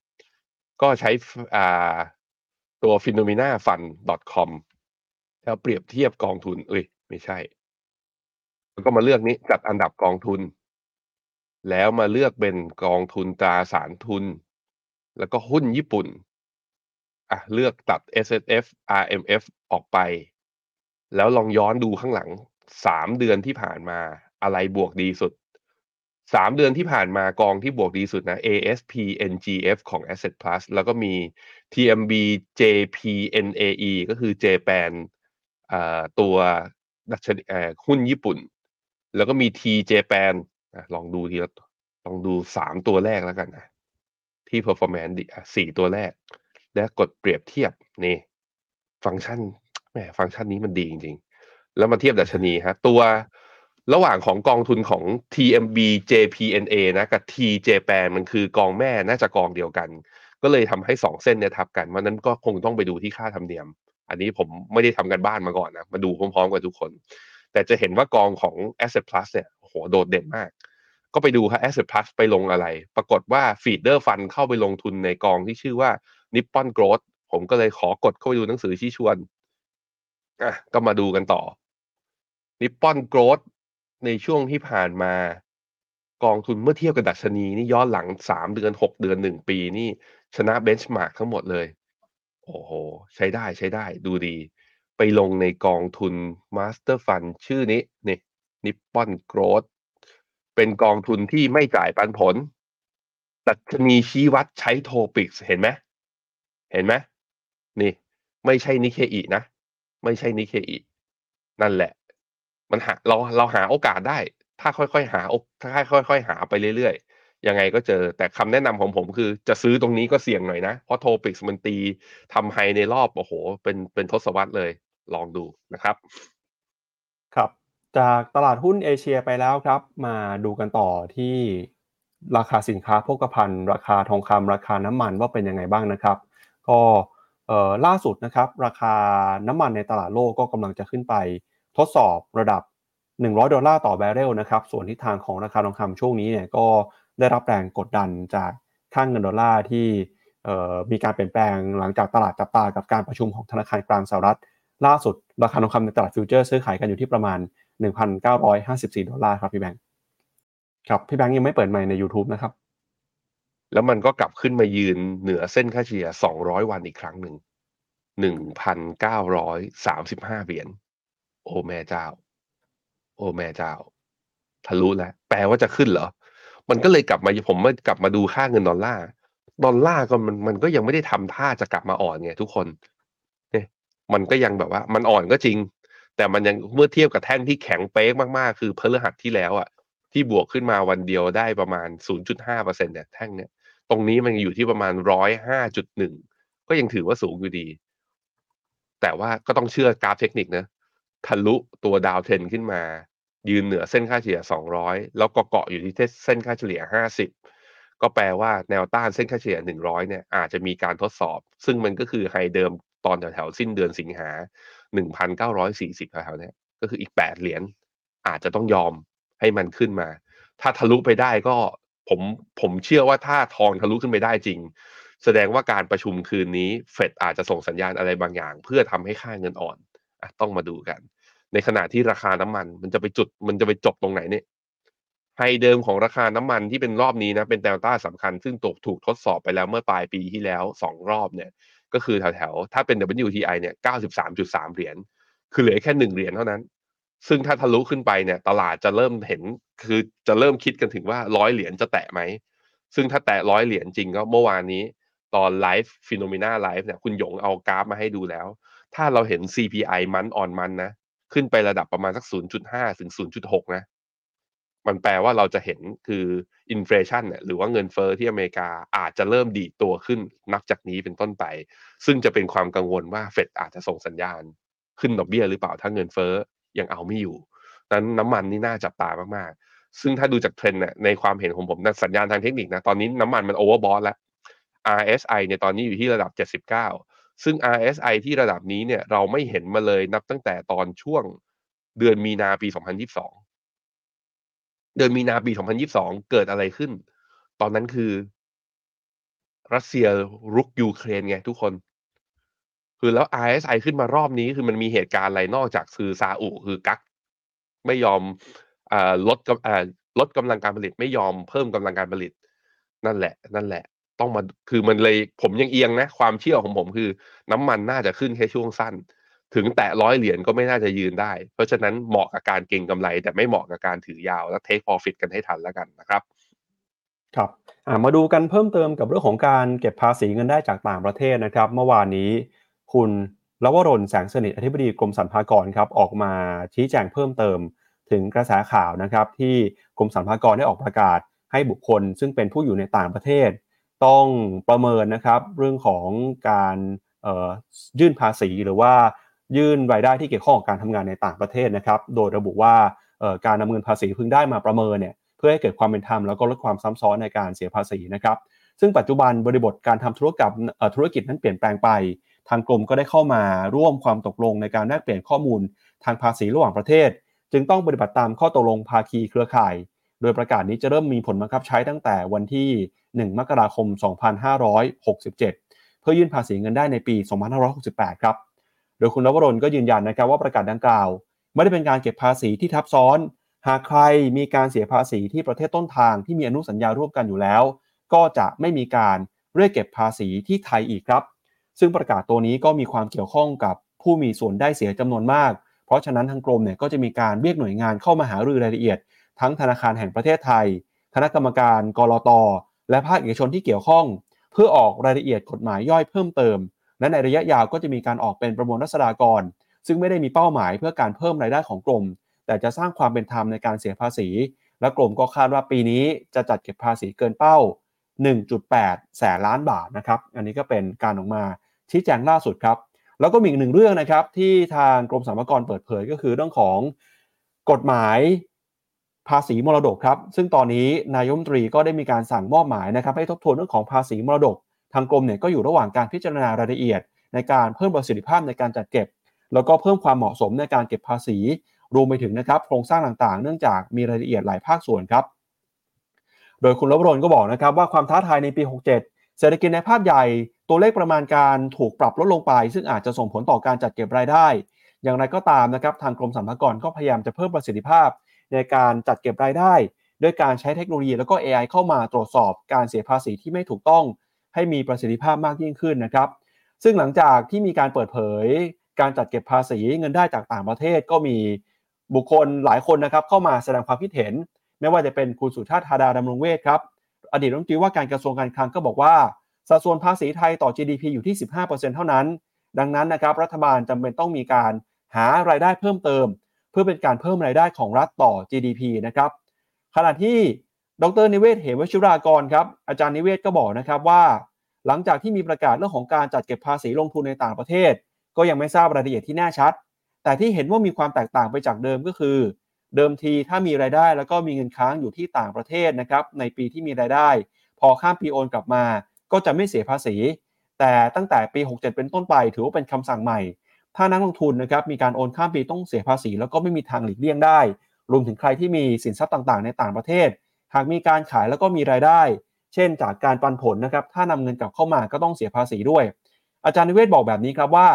ก็ใช้อ่าตัว p h e n o m e n a fund com แล้วเปรียบเทียบกองทุน เอ้ย ไม่ใช่ แล้วก็มาเลือกนี้จัดอันดับกองทุน แล้วมาเลือกเป็นกองทุนตราสารทุน แล้วก็หุ้นญี่ปุ่นอะเลือกตัด S S F R M F ออกไป แล้วลองย้อนดูข้างหลัง สามเดือนที่ผ่านมาอะไรบวกดีสุดสามเดือนที่ผ่านมากองที่บวกดีสุดนะ ASP NGF ของ Asset Plus แล้วก็มี TMB JPNAE ก็คือ Japan อตัวดัชนีหุ้นญี่ปุ่น แล้วก็มี T Japan ลองดูทีละลองดูสามตัวแรกแล้วกันนะ ที่ performance ดีสี่ตัวแรก และกดเปรียบเทียบนี่ ฟังก์ชันแหมฟังก์ชันนี้มันดีจริง แล้วมาเทียบดัชนีฮะตัวระหว่างของกองทุนของ TMB JPNA นะกับ TJ p a n มันคือกองแม่น่าจะกองเดียวกัน ก็เลยทำให้สองเส้นเนี่ยทับกันวันนั้นก็คงต้องไปดูที่ค่าธรรมเนียม อันนี้ผมไม่ได้ทำกันบ้านมาก่อนนะมาดูพร้อมๆ กับทุกคน แต่จะเห็นว่ากองของ Asset Plus เนี่ยโหโดดเด่นมาก ก็ไปดูครับ Asset Plus ไปลงอะไร ปรากฏว่า Feeder Fund เข้าไปลงทุนในกองที่ชื่อว่า Nippon Growth ผมก็เลยขอกดเข้าไปดูหนังสือชี้ชวนอะก็มาดูกันต่อ Nippon Growth ในช่วงที่ผ่านมา กองทุนเมื่อเทียบกับดัชนีนี่ย้อนหลังสามเดือนหกเดือนหนึ่งปีนี่ชนะเบนช์มาร์กทั้งหมดเลย โอ้โห ใช้ได้ใช้ได้ดูดี ไปลงในกองทุน Master Fund ชื่อนี้นี่นิปปอนโกรดเป็นกองทุนที่ไม่จ่ายปันผลดัชนีชี้วัดใช้โทปิกเห็นไหมเห็นไหมนี่ ไม่ใช่นิเคอีนะ ไม่ใช่นิเคอีนั่นแหละ มันหาเราเราหาโอกาสได้ ถ้าค่อยๆหาถ้าค่อยๆหาไปเรื่อยๆ ยังไงก็เจอแต่คำแนะนำของผมคือจะซื้อตรงนี้ก็เสี่ยงหน่อยนะ เพราะโทปิกมันตีทำไฮในรอบโอ้โห เป็นเป็นทศวรรษเลยลองดูนะครับ ครับจากตลาดหุ้นเอเชียไปแล้วครับ มาดูกันต่อที่ราคาสินค้าโภคภัณฑ์ ราคาทองคำราคาน้ำมันว่าเป็นยังไงบ้างนะครับ ก็ล่าสุดนะครับ ราคาน้ำมันในตลาดโลกก็กำลังจะขึ้นไป ทดสอบระดับ 100 ดอลลาร์ต่อบาร์เรลนะครับ ส่วนทิศทางของราคาทองคำช่วงนี้เนี่ยก็ได้รับแรงกดดันจากค่าเงินดอลลาร์ที่มีการเปลี่ยนแปลงหลังจากตลาดจับตากับการประชุมของธนาคารกลางสหรัฐ ล่าสุดราคาทองคำในตลาดฟิวเจอร์ซื้อขายกันอยู่ที่ประมาณ 1,954 ดอลลาร์ครับพี่แบงค์ครับพี่แบงค์ยังไม่เปิดไมค์ใน YouTube นะครับ แล้วมันก็กลับขึ้นมายืนเหนือเส้นค่าเฉลี่ย 200 วันอีกครั้งหนึ่ง 1,935 เหรียญ โอ้แม่เจ้า โอ้แม่เจ้า ทะลุแล้ว แปลว่าจะขึ้นเหรอ มันก็เลยกลับมาผมมากลับมาดูค่าเงินดอลลาร์ ดอลลาร์ก็มันมันก็ยังไม่ได้ทำท่าจะกลับมาอ่อนไงทุกคน เนี่ย มันก็ยังแบบว่า มันอ่อนก็จริง แต่มันยังเมื่อเทียบกับแท่งที่แข็งเป๊กมากๆ คือเพลหัสที่แล้วอะ ที่บวกขึ้นมาวันเดียวได้ประมาณ 0.5%เนี่ยแท่งเนี่ยตรงนี้มันอยู่ที่ประมาณ105.1ก็ยังถือว่าสูงอยู่ดี แต่ว่าก็ต้องเชื่อกราฟเทคนิคนะ ทะลุตัวดาวเทนขึ้นมา ยืนเหนือเส้นค่าเฉลี่ย 200 แล้วก็เกาะอยู่ที่เส้นค่าเฉลี่ย 50 ก็แปลว่าแนวต้านเส้นค่าเฉลี่ย 100 เนี่ยอาจจะมีการทดสอบ ซึ่งมันก็คือไฮเดิมตอนแถวๆสิ้นเดือนสิงหา 1,940แถวๆนี้ก็คืออีก 8 เหรียญอาจจะต้องยอมให้มันขึ้นมา ถ้าทะลุไปได้ก็ผมผมเชื่อว่าถ้าทองทะลุขึ้นไปได้จริง แสดงว่าการประชุมคืนนี้เฟดอาจจะส่งสัญญาณอะไรบางอย่าง เพื่อทำให้ค่าเงินอ่อน ต้องมาดูกัน ในขณะที่ราคาน้ำมัน มันจะไปจุดมันจะไปจบตรงไหนเนี่ยhigh เดิมของราคาน้ำมันที่เป็นรอบนี้นะเป็นแนวต้านสำคัญ ซึ่งตกถูกทดสอบไปแล้วเมื่อปลายปีที่แล้วสองรอบเนี่ย ก็คือแถวๆ ถ้าเป็น WTI เนี่ย 93.3 เหรียญคือเหลือแค่หนึ่งเหรียญเท่านั้น ซึ่งถ้าทะลุขึ้นไปเนี่ยตลาดจะเริ่มเห็นคือจะเริ่มคิดกันถึงว่าร้อยเหรียญจะแตะไหม ซึ่งถ้าแตะร้อยเหรียญจริงก็เมื่อวานนี้ ตอน live Finnomena Live เนี่ยคุณหยงเอากราฟมาให้ดูแล้ว ถ้าเราเห็น CPI month on month นะ ขึ้นไประดับประมาณสัก 0.5 ถึง 0.6 นะ มันแปลว่าเราจะเห็นคือ inflation เนี่ยหรือว่าเงินเฟ้อที่อเมริกาอาจจะเริ่มดีดตัวขึ้นนับจากนี้เป็นต้นไป ซึ่งจะเป็นความกังวลว่าเฟดอาจจะส่งสัญญาณ ขึ้นดอกเบี้ยหรือเปล่าถ้าเงินเฟ้อยังเอาไม่อยู่ นั้นน้ำมันนี่น่าจับตามากๆ ซึ่งถ้าดูจากเทรนด์เนี่ยในความเห็นของผมนะสัญญาณทางเทคนิคนะตอนนี้น้ำมันมัน overbought แล้ว RSI เนี่ยตอนนี้อยู่ที่ระดับ 79 ซึ่ง RSI ที่ระดับนี้เนี่ยเราไม่เห็นมาเลยนับตั้งแต่ตอนช่วงเดือนมีนาปี 2022 เดือนมีนาปี 2022 เกิดอะไรขึ้น ตอนนั้นคือ รัสเซียรุกยูเครนไงทุกคน คือแล้ว RSI ขึ้นมารอบนี้คือมันมีเหตุการณ์อะไรนอกจากคือซาอุคือกักไม่ยอมอลดลดกำลังการผลิตไม่ยอมเพิ่มกำลังการผลิต นั่นแหละ นั่นแหละ ต้องมาคือมันเลยผมยังเอียงนะ ความเชื่อของผมคือ น้ำมันน่าจะขึ้นแค่ช่วงสั้น ถึงแตะร้อยเหรียญก็ไม่น่าจะยืนได้ เพราะฉะนั้นเหมาะกับการเก็งกำไร แต่ไม่เหมาะกับการถือยาวและเทคพอฟิตกันให้ทันแล้วกันนะครับครับมาดูกันเพิ่มเติมกับเรื่องของการเก็บภาษีเงินได้จากต่างประเทศนะครับ เมื่อวานนี้คุณลวรนแสงสนิทอธิบดีกรมสรรพากรครับออกมาชี้แจงเพิ่มเติมถึงกระแสข่าวนะครับ ที่กรมสรรพากรได้ออกประกาศให้บุคคล ซึ่งเป็นผู้อยู่ในต่างประเทศ ต้องประเมินนะครับเรื่องของการยื่นภาษีหรือว่ายื่นรายได้ที่เกี่ยวข้องกับการทำงานในต่างประเทศนะครับ โดยระบุว่าการนำเงินภาษีพึงได้มาประเมินเนี่ยเพื่อให้เกิดความเป็นธรรมแล้วก็ลดความซ้ำซ้อนในการเสียภาษีนะครับ ซึ่งปัจจุบันบริบทการทำธุรกิจธุรกิจนั้นเปลี่ยนแปลงไป ทางกรมก็ได้เข้ามาร่วมความตกลงในการแลกเปลี่ยนข้อมูล ทางภาษีระหว่างประเทศ จึงต้องปฏิบัติตามข้อตกลงภาคีเครือข่าย โดยประกาศนี้จะเริ่มมีผลบังคับใช้ตั้งแต่วันที่ 1 มกราคม 2567 เพื่อยื่นภาษีเงินได้ในปี 2568 ครับ โดยคุณนวรนก็ยืนยันนะครับว่าประกาศดังกล่าว ไม่ได้เป็นการเก็บภาษีที่ทับซ้อน หากใครมีการเสียภาษีที่ประเทศต้นทางที่มีอนุสัญญาร่วมกันอยู่แล้ว ก็จะไม่มีการเรียกเก็บภาษีที่ไทยอีกครับ ซึ่งประกาศตัวนี้ก็มีความเกี่ยวข้องกับผู้มีส่วนได้เสียจำนวนมาก เพราะฉะนั้นทางกรมเนี่ยก็จะมีการเรียกหน่วยงานเข้ามาหารือรายละเอียด ทั้งธนาคารแห่งประเทศไทย คณะกรรมการกรอตและภาคเอกชนที่เกี่ยวข้อง เพื่อออกรายละเอียดกฎหมายย่อยเพิ่มเติม และในระยะยาวก็จะมีการออกเป็นประมวลรัษฎากร ซึ่งไม่ได้มีเป้าหมายเพื่อการเพิ่มรายได้ของกรม แต่จะสร้างความเป็นธรรมในการเสียภาษี และกรมก็คาดว่าปีนี้จะจัดเก็บภาษีเกินเป้า 1.8 แสนล้านบาทนะครับ อันนี้ก็เป็นการออกมาชี้แจงล่าสุดครับ แล้วก็มีอีกหนึ่งเรื่องนะครับที่ทางกรมสรรพากรเปิดเผยก็คือเรื่องของกฎหมาย ภาษีมรดกครับ ซึ่งตอนนี้นายมตรีก็ได้มีการสั่งมอบหมายนะครับ ให้ทบทวนเรื่องของภาษีมรดก ทางกรมเนี่ยก็อยู่ระหว่างการพิจารณารายละเอียด ในการเพิ่มประสิทธิภาพในการจัดเก็บ แล้วก็เพิ่มความเหมาะสมในการเก็บภาษี รวมไปถึงนะครับโครงสร้างต่างๆ เนื่องจากมีรายละเอียดหลายภาคส่วนครับ โดยคุณรบรนก็บอกนะครับว่าความท้าทายในปี 67 เศรษฐกิจในภาพใหญ่ ตัวเลขประมาณการถูกปรับลดลงไป ซึ่งอาจจะส่งผลต่อการจัดเก็บรายได้ อย่างไรก็ตามนะครับทางกรมสรรพากรก็พยายามจะเพิ่มประสิทธิภาพ ในการจัดเก็บรายได้ ด้วยการใช้เทคโนโลยีแล้วก็ AI เข้ามาตรวจสอบการเสียภาษีที่ไม่ถูกต้อง ให้มีประสิทธิภาพมากยิ่งขึ้นนะครับ ซึ่งหลังจากที่มีการเปิดเผย การจัดเก็บภาษีเงินได้จากต่างประเทศก็มีบุคคลหลายคนนะครับเข้ามาแสดงความคิดเห็น ไม่ว่าจะเป็นคุณสุชาติธาดาดำรงเวทครับอดีตรัฐมนตรีว่าการกระทรวงการคลังก็บอกว่าสัดส่วนภาษีไทยต่อ GDP อยู่ที่ 15%เท่านั้น ดังนั้นนะครับรัฐบาลจำเป็นต้องมีการหารายได้เพิ่มเติม เพื่อเป็นการเพิ่มรายได้ของรัฐต่อ GDP นะครับขณะที่ดรนิเวศ เหวชิรากรครับอาจารย์นิเวศก็บอกนะครับว่า หลังจากที่มีประกาศเรื่องของการจัดเก็บภาษีลงทุนในต่างประเทศ ก็ยังไม่ทราบรายละเอียดที่แน่ชัด แต่ที่เห็นว่ามีความแตกต่างไปจากเดิมก็คือ เดิมทีถ้ามีรายได้แล้วก็มีเงินค้างอยู่ที่ต่างประเทศนะครับในปีที่มีรายได้ พอข้ามปีโอนกลับมา ก็จะไม่เสียภาษี แต่ตั้งแต่ปี 67 เป็นต้นไป ถือว่าเป็นคำสั่งใหม่ ถ้านักลงทุนนะครับมีการโอนข้ามปีต้องเสียภาษี แล้วก็ไม่มีทางหลีกเลี่ยงได้ รวมถึงใครที่มีสินทรัพย์ต่างๆ ในต่างประเทศ หากมีการขายแล้วก็มีรายได้ เช่น จากการปันผลนะครับถ้านำเงินกลับเข้ามาก็ต้องเสียภาษีด้วย อาจารย์นิเวศบอกแบบนี้ครับว่า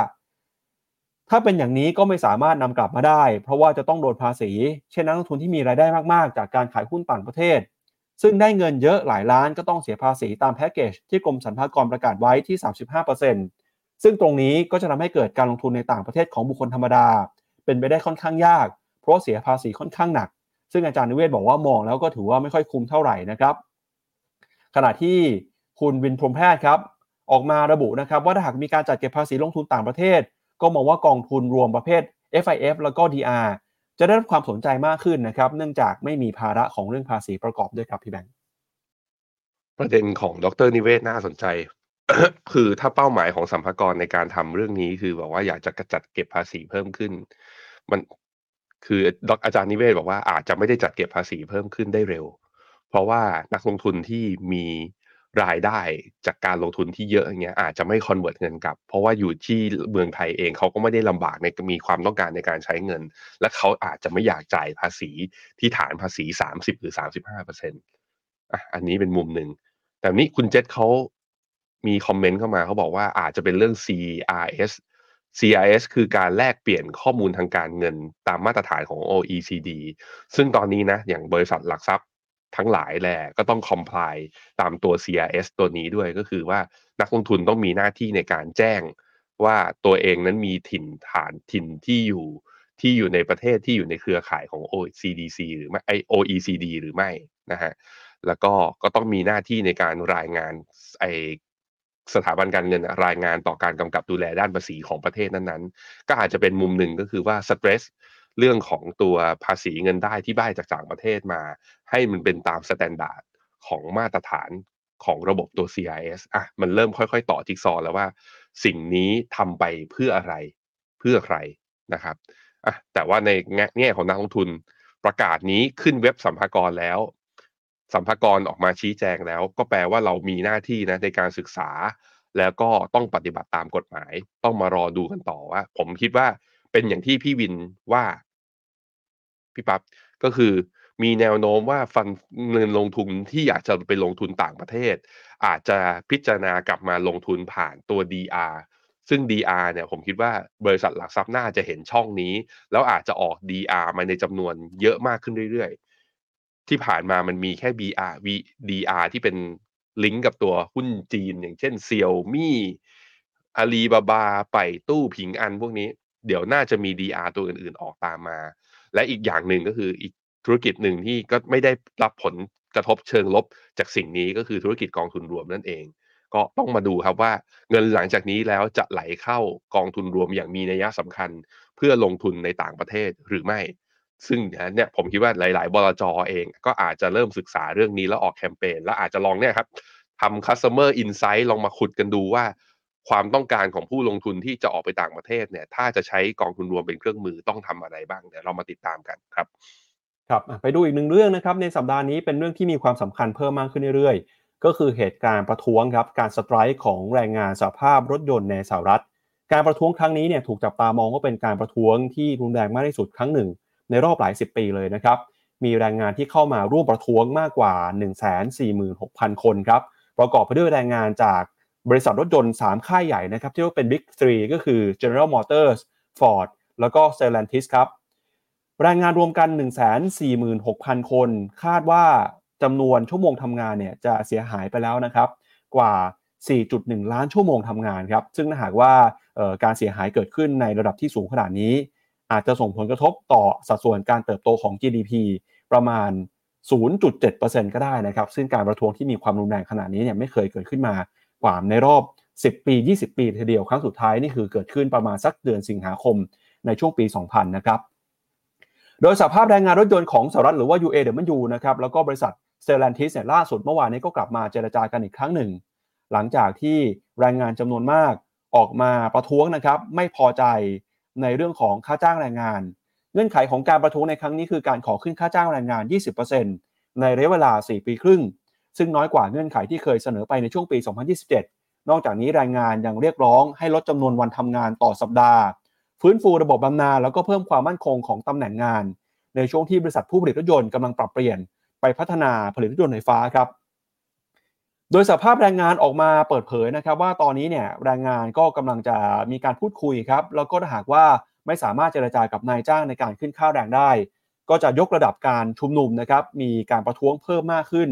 ถ้าเป็นอย่างนี้ก็ไม่สามารถนำกลับมาได้ เพราะว่าจะต้องโดนภาษี เช่นนักลงทุนที่มีรายได้มากๆ จากการขายหุ้นต่างประเทศ ซึ่งได้เงินเยอะหลายล้านก็ต้องเสียภาษีตามแพ็กเกจที่กรมสรรพากรประกาศไว้ที่ 35% ซึ่งตรงนี้ก็จะทำให้เกิดการลงทุนในต่างประเทศของบุคคลธรรมดา เป็นไปได้ค่อนข้างยาก เพราะเสียภาษีค่อนข้างหนัก ซึ่งอาจารย์นิเวศบอกว่ามองแล้วก็ถือว่าไม่ค่อยคุ้มเท่าไหร่นะครับขณะที่คุณวินพรมแพทย์ครับออกมาระบุนะครับว่าถ้าหากมีการจัดเก็บภาษีลงทุนต่างประเทศ ก็มองว่ากองทุนรวมประเภท FIF แล้วก็ DR จะได้รับความสนใจมากขึ้นนะครับ เนื่องจากไม่มีภาระของเรื่องภาษีประกอบด้วยครับพี่แบงค์ประเด็นของดรนิเวศน่าสนใจ คือถ้าเป้าหมายของสัมภารในการทำเรื่องนี้ คือบอกว่าอยากจะกระจัดเก็บภาษีเพิ่มขึ้น มันคืออาจารย์นิเวศบอกว่าอาจจะไม่ได้จัดเก็บภาษีเพิ่มขึ้นได้เร็ว เพราะว่านักลงทุนที่มีรายได้จากการลงทุนที่เยอะอย่างเงี้ยอาจจะไม่ convert เงินกลับ เพราะว่าอยู่ที่เมืองไทยเองเขาก็ไม่ได้ลำบากในมีความต้องการในการใช้เงิน และเขาอาจจะไม่อยากจ่ายภาษีที่ฐานภาษี 30 หรือ 35เปอร์เซ็นต์อะอันนี้เป็นมุมหนึ่งแต่นี้คุณเจษเขา มี comment เข้ามาเขาบอกว่าอาจจะเป็นเรื่อง CRS CRS คือการแลกเปลี่ยนข้อมูลทางการเงินตามมาตรฐานของ OECD ซึ่งตอนนี้นะ อย่างบริษัทหลักทรัพย์ทั้งหลายแหละก็ต้อง comply ตามตัว CRS ตัวนี้ด้วยก็คือว่านักลงทุนต้องมีหน้าที่ในการแจ้งว่าตัวเองนั้นมีถิ่นฐานถิ่นที่อยู่ที่อยู่ในประเทศที่อยู่ในเครือข่ายของ OCDC หรือไม่ OECD หรือไม่นะฮะแล้วก็ก็ต้องมีหน้าที่ในการรายงานไอ สถาบันการเงินรายงานต่อการกำกับดูแลด้านภาษีของประเทศนั้นๆ ก็อาจจะเป็นมุมหนึ่งก็คือว่า trace เรื่องของตัวภาษีเงินได้ที่ได้จากต่างประเทศมา ให้มันเป็นตาม standard ของมาตรฐานของระบบตัว CRS อะมันเริ่มค่อยๆ ต่อจิ๊กซอว์แล้วว่า สิ่งนี้ทำไปเพื่ออะไร เพื่อใครนะครับอะแต่ว่าในแง่ของนักลงทุนประกาศนี้ขึ้นเว็บสรรพากรแล้ว สัมภากรออกมาชี้แจงแล้ว ก็แปลว่าเรามีหน้าที่นะในการศึกษา แล้วก็ต้องปฏิบัติตามกฎหมาย ต้องมารอดูกันต่อว่า ผมคิดว่าเป็นอย่างที่พี่วินว่าพี่ปับ๊บก็คือมีแนวโน้มว่าฟันเงินลงทุนที่อยากจะไปลงทุนต่างประเทศ อาจจะพิจารณากลับมาลงทุนผ่านตัว DR ซึ่ง DR เนี่ยผมคิดว่าบริษัทหลักทรัพย์น่าจะเห็นช่องนี้ แล้วอาจจะออก DR มาในจำนวนเยอะมากขึ้นเรื่อยๆ ที่ผ่านมามันมีแค่ BR DR ที่เป็นลิงก์กับตัวหุ้นจีน อย่างเช่นเซียวมี่อาลีบาบาไปตู้ผิงอันพวกนี้ เดี๋ยวน่าจะมี DR ตัวอื่นๆออกตามมา และอีกอย่างหนึ่งก็คืออีกธุรกิจหนึ่งที่ก็ไม่ได้รับผลกระทบเชิงลบจากสิ่งนี้ก็คือธุรกิจกองทุนรวมนั่นเอง ก็ต้องมาดูครับว่าเงินหลังจากนี้แล้วจะไหลเข้ากองทุนรวมอย่างมีนัยสำคัญ เพื่อลงทุนในต่างประเทศหรือไม่ ซึ่งเนี่ยผมคิดว่าหลาย ๆ บลจเอง ก็อาจจะเริ่มศึกษาเรื่องนี้แล้วออกแคมเปญแล้วอาจจะลองเนี่ยครับทำ customer insight ลองมาขุดกันดูว่า ความต้องการของผู้ลงทุนที่จะออกไปต่างประเทศเนี่ย ถ้าจะใช้กองทุนรวมเป็นเครื่องมือต้องทำอะไรบ้างเดี๋ยวเรามาติดตามกันครับ ครับไปดูอีกหนึ่งเรื่องนะครับ ในสัปดาห์นี้เป็นเรื่องที่มีความสำคัญเพิ่มมากขึ้นเรื่อยๆ ก็คือเหตุการณ์ประท้วงครับการสไตร์ของแรงงานสภาพรถยนต์ในสหรัฐ การประท้วงครั้งนี้เนี่ยถูกจับตามองว่าเป็นการประท้วงที่รุนแรงมากที่สุดครั้งหนึ่ง ในรอบหลายสิบปีเลยนะครับ มีแรงงานที่เข้ามาร่วมประท้วงมากกว่า 146,000 คนครับ ประกอบไปด้วยแรงงานจากบริษัทรถยนต์ 3 ค่ายใหญ่นะครับ ที่เรียกเป็น Big 3 ก็คือ General Motors Ford แล้วก็ Stellantis ครับ แรงงานรวมกัน 146,000 คน คาดว่าจำนวนชั่วโมงทำงานเนี่ยจะเสียหายไปแล้วนะครับ กว่า 4.1 ล้านชั่วโมงทำงานครับ ซึ่งถ้าหากว่าการเสียหายเกิดขึ้นในระดับที่สูงขนาดนี้ อาจจะส่งผลกระทบต่อสัดส่วนการเติบโตของ GDP ประมาณ 0.7%ก็ได้นะครับ ซึ่งการประท้วงที่มีความรุนแรงขนาดนี้เนี่ยไม่เคยเกิดขึ้นมากว่าในรอบ 10 ปี 20 ปีทีเดียวครั้งสุดท้ายนี่คือเกิดขึ้นประมาณสักเดือนสิงหาคมในช่วงปี 2000 นะครับ โดยสภาพแรงงานรถยนต์ของสหรัฐหรือว่า UAW นะครับแล้วก็บริษัทเซลันทิสเนี่ยล่าสุดเมื่อวานนี้ก็กลับมาเจรจากันอีกครั้งหนึ่ง หลังจากที่แรงงานจำนวนมากออกมาประท้วงนะครับไม่พอใจ ในเรื่องของค่าจ้างแรงงาน เงื่อนไขของการประท้วงในครั้งนี้คือการขอขึ้นค่าจ้างแรงงาน 20%ในระยะเวลา 4 ปีครึ่ง ซึ่งน้อยกว่าเงื่อนไขที่เคยเสนอไปในช่วงปี 2027 นอกจากนี้แรงงานยังเรียกร้องให้ลดจำนวนวันทำงานต่อสัปดาห์ ฟื้นฟูระบบบำนาญแล้วก็เพิ่มความมั่นคงของตำแหน่งงาน ในช่วงที่บริษัทผู้ผลิตรถยนต์กำลังปรับเปลี่ยนไปพัฒนาผลิตรถยนต์ไฟฟ้าครับ โดยสภาพแรงงานออกมาเปิดเผยนะครับ ว่าตอนนี้เนี่ยแรงงานก็กำลังจะมีการพูดคุยครับแล้วก็ถ้าหากว่าไม่สามารถเจรจากับนายจ้างในการขึ้นค่าแรงได้ ก็จะยกระดับการชุมนุมนะครับมีการประท้วงเพิ่มมากขึ้น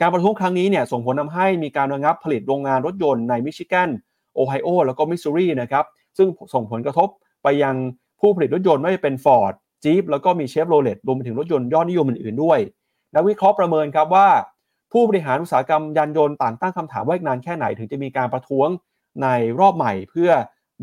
การประท้วงครั้งนี้เนี่ยส่งผลทาให้มีการระงับผลิตโรงงานรถยนต์ในมิชิแกนโอไฮโอแล้วก็มิสซูรีนะครับซึ่งส่งผลกระทบไปยังผู้ผลิตรถยนต์ไม่ว่าจะเป็น Ford จีปแล้วก็มีเชฟโรเลตรวมไปถึงรถยนต์ยอดนิยมอื่นๆด้วย นักวิเคราะห์ประเมินครับว่า ผู้บริหารอุตสาหกรรมยานยนต์ต่างตั้งคำถามว่าอีกนานแค่ไหนถึงจะมีการประท้วงในรอบใหม่เพื่อ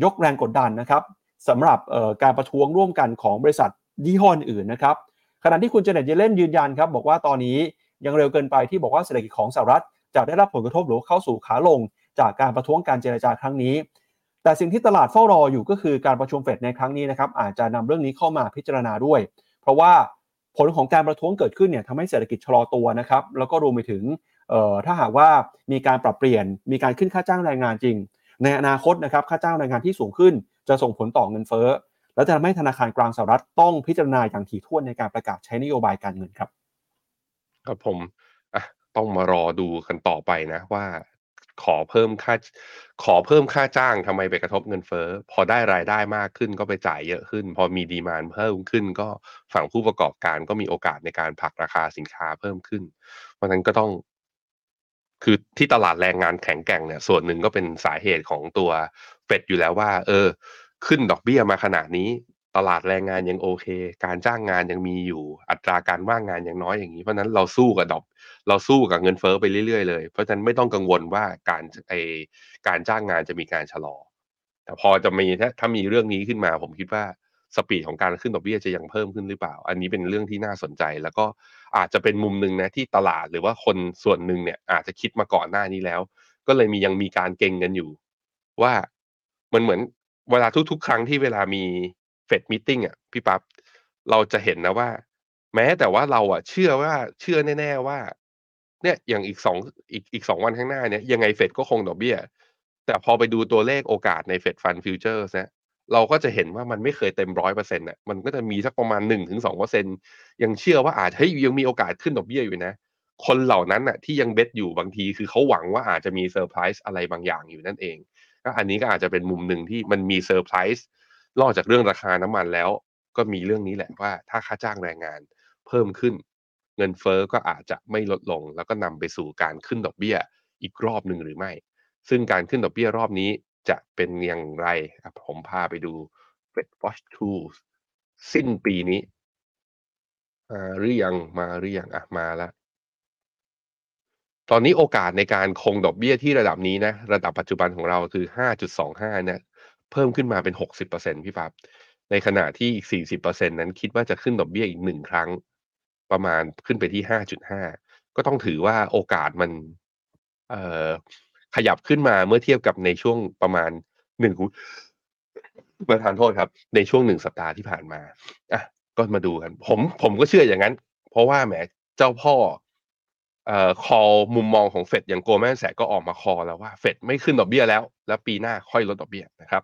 ยกแรงกดดันนะครับสำหรับการประท้วงร่วมกันของบริษัทยี่ห้ออื่นนะครับขณะที่คุณเจเน็ตเยเลนยืนยันครับบอกว่าตอนนี้ยังเร็วเกินไปที่บอกว่าเศรษฐกิจของสหรัฐจะได้รับผลกระทบหรือเข้าสู่ขาลง จากการประท้วงการเจรจาครั้งนี้ แต่สิ่งที่ตลาดเฝ้ารออยู่ก็คือการประชุมเฟดในครั้งนี้นะครับอาจจะนำเรื่องนี้เข้ามาพิจารณาด้วย เพราะว่า ผลของการประท้วงเกิดขึ้นเนี่ยทำให้เศรษฐกิจชะลอตัวนะครับ แล้วก็รวมไปถึงเอ่อถ้าหากว่ามีการปรับเปลี่ยน มีการขึ้นค่าจ้างแรงงานจริง ในอนาคตนะครับค่าจ้างแรงงานที่สูงขึ้น จะส่งผลต่อเงินเฟ้อ และจะทำให้ธนาคารกลางสหรัฐต้องพิจารณาอย่างถี่ถ้วนในการประกาศใช้นโยบายการเงินครับ ครับผมต้องมารอดูกันต่อไปนะว่า ขอเพิ่มค่าขอเพิ่มค่าจ้างทำไมไปกระทบเงินเฟ้อพอได้รายได้มากขึ้นก็ไปจ่ายเยอะขึ้น พอมีดีมานเพิ่มขึ้น ก็ฝั่งผู้ประกอบการก็มีโอกาสในการผลักราคาสินค้าเพิ่มขึ้น เพราะฉะนั้นก็ต้อง คือที่ตลาดแรงงานแข็งแกร่งเนี่ย ส่วนหนึ่งก็เป็นสาเหตุของตัวเฟดอยู่แล้วว่า เออ ขึ้นดอกเบี้ยมาขนาดนี้ ตลาดแรงงานยังโอเค การจ้างงานยังมีอยู่ อัตราการว่างงานยังน้อยอย่างนี้ เพราะนั้นเราสู้กับดอก เราสู้กับเงินเฟ้อไปเรื่อยๆเลย เพราะฉะนั้นไม่ต้องกังวลว่าการไอการจ้างงานจะมีการชะลอ แต่พอจะมีถ้าถ้ามีเรื่องนี้ขึ้นมา ผมคิดว่าสปีดของการขึ้นดอกเบี้ยจะยังเพิ่มขึ้นหรือเปล่า อันนี้เป็นเรื่องที่น่าสนใจ แล้วก็อาจจะเป็นมุมหนึ่งนะที่ตลาดหรือว่าคนส่วนหนึ่งเนี่ยอาจจะคิดมาก่อนหน้านี้แล้ว ก็เลยมียังมีการเก่งกันอยู่ ว่ามันเหมือนเวลาทุก ๆ ครั้งที่เวลามี เฟด meeting อะพี่ปั๊บเราจะเห็นนะว่า แม้แต่ว่าเราอะ เชื่อว่าเชื่อแน่ ๆว่า เนี่ยอย่างอีกสองอีกอีกสองวันข้างหน้าเนี่ยยังไงเฟดก็คงดอกเบี้ย แต่พอไปดูตัวเลขโอกาสใน Fed Fund Futures นะเราก็จะเห็นว่ามันไม่เคยเต็มร้อยเปอร์เซ็นต์อะมันก็จะมีสักประมาณหนึ่งถึงสองเปอร์เซ็นต์ยังเชื่อว่าอาจเฮ้ยยังมีโอกาสขึ้นดอกเบี้ยอยู่นะ คนเหล่านั้นอะที่ยัง bet อยู่บางทีคือเขาหวังว่าอาจจะมีเซอร์ไพรส์อะไรบางอย่างอยู่นั่นเองก็อันนี้ก็อาจจะเป็นมุมหนึ่งที่มันมีเซอร์ไพรส์ นอกจากเรื่องราคาน้ำมันแล้ว ก็มีเรื่องนี้แหละว่าถ้าค่าจ้างแรงงานเพิ่มขึ้น เงินเฟอ้อก็อาจจะไม่ลดลง แล้วก็นำไปสู่การขึ้นดอกเบี้ยอีกรอบหนึ่งหรือไม่ ซึ่งการขึ้นดอกเบี้ยรอบนี้จะเป็นอย่างไรผมพาไปดู Fed Watch Tools สิ้นปีนี้มาหรือยังมาหรือยังอะมาแล้วตอนนี้โอกาสในการคงดอกเบี้ยที่ระดับนี้นะ ระดับปัจจุบันของเราคือ 5.25 เนี่ย เพิ่มขึ้นมาเป็น 60%พี่ปับ๊บในขณะที่อีก 40%นั้นคิดว่าจะขึ้นดอกเบี้ยอีกหนึ่งครั้ง ประมาณขึ้นไปที่ 5.5 ก็ต้องถือว่าโอกาสมันเอ่อขยับขึ้นมาเมื่อเทียบกับในช่วงประมาณหนึ่งประธานโทษครับ ในช่วงหนึ่งสัปดาห์ที่ผ่านมาอะก็มาดูกัน ผมผมก็เชื่ออย่างนั้น เพราะว่าแหมเจ้าพ่อเอ่อคอมุมมองของเฟดอย่างโกลแมนแสกก็ออกมาคอแล้วว่าเฟดไม่ขึ้นดอกเบี้ยแล้ว แล้วปีหน้าค่อยลดดอกเบี้ยนะครับ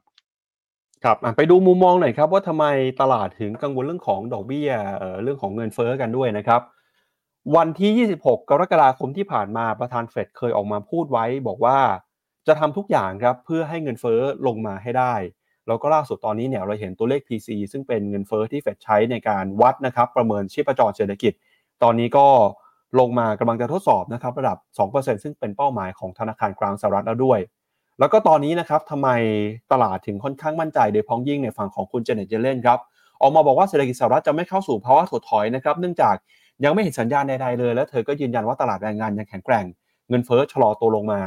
ครับไปดูมุมมองหน่อยครับว่าทำไมตลาดถึงกังวลเรื่องของดอกเบี้ยเรื่องของเงินเฟ้อกันด้วยนะครับ วันที่ 26 กรกฎาคมที่ผ่านมาประธานเฟดเคยออกมาพูดไว้ บอกว่าจะทำทุกอย่างครับเพื่อให้เงินเฟ้อลงมาให้ได้ แล้วก็ล่าสุดตอนนี้เนี่ยเราเห็นตัวเลข PC ซึ่งเป็นเงินเฟ้อที่เฟดใช้ในการวัดนะครับประเมินชีพจรเศรษฐกิจ ตอนนี้ก็ลงมากำลังจะทดสอบนะครับระดับ 2%ซึ่งเป็นเป้าหมายของธนาคารกลางสหรัฐแล้วด้วย แล้วก็ตอนนี้นะครับทำไมตลาดถึงค่อนข้างมั่นใจโดยพ้องยิ่งในฝั่งของคุณเจเน็ตเจเลนครับออกมาบอกว่าเศรษฐกิจสหรัฐจะไม่เข้าสู่ภาวะถดถอยนะครับเนื่องจากยังไม่เห็นสัญญาณใดๆเลย และเธอก็ยืนยันว่าตลาดแรงงานยังแข็งแกร่ง เงินเฟ้อชะลอตัวลงมา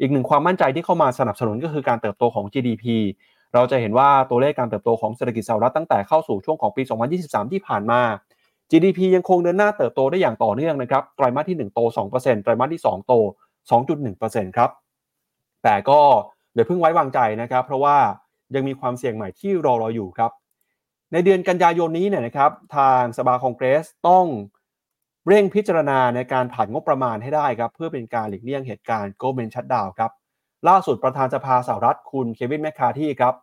อีกหนึ่งความมั่นใจที่เข้ามาสนับสนุนก็คือการเติบโตของ GDP เราจะเห็นว่าตัวเลขการเติบโตของเศรษฐกิจสหรัฐตั้งแต่เข้าสู่ช่วงของปี 2023 ที่ผ่านมา GDP ยังคงเดินหน้าเติบโตได้อย่างต่อเนื่องนะครับไตรมาสที่ 1 โต 2%ไตรมาสที่ 2 โต 2.1%ครับ แต่ก็เดี๋ยวเพิ่งไว้วางใจนะครับ เพราะว่ายังมีความเสี่ยงใหม่ที่รอรออยู่ครับ ในเดือนกันยายนนี้เนี่ยนะครับ ทางสภาคองเกรสต้องเร่งพิจารณาในการผ่านงบประมาณให้ได้ครับ เพื่อเป็นการหลีกเลี่ยงเหตุการณ์โกลเมนชัดดาวครับ ล่าสุดประธานสภาสหรัฐคุณเควินแมคคาที่ครับ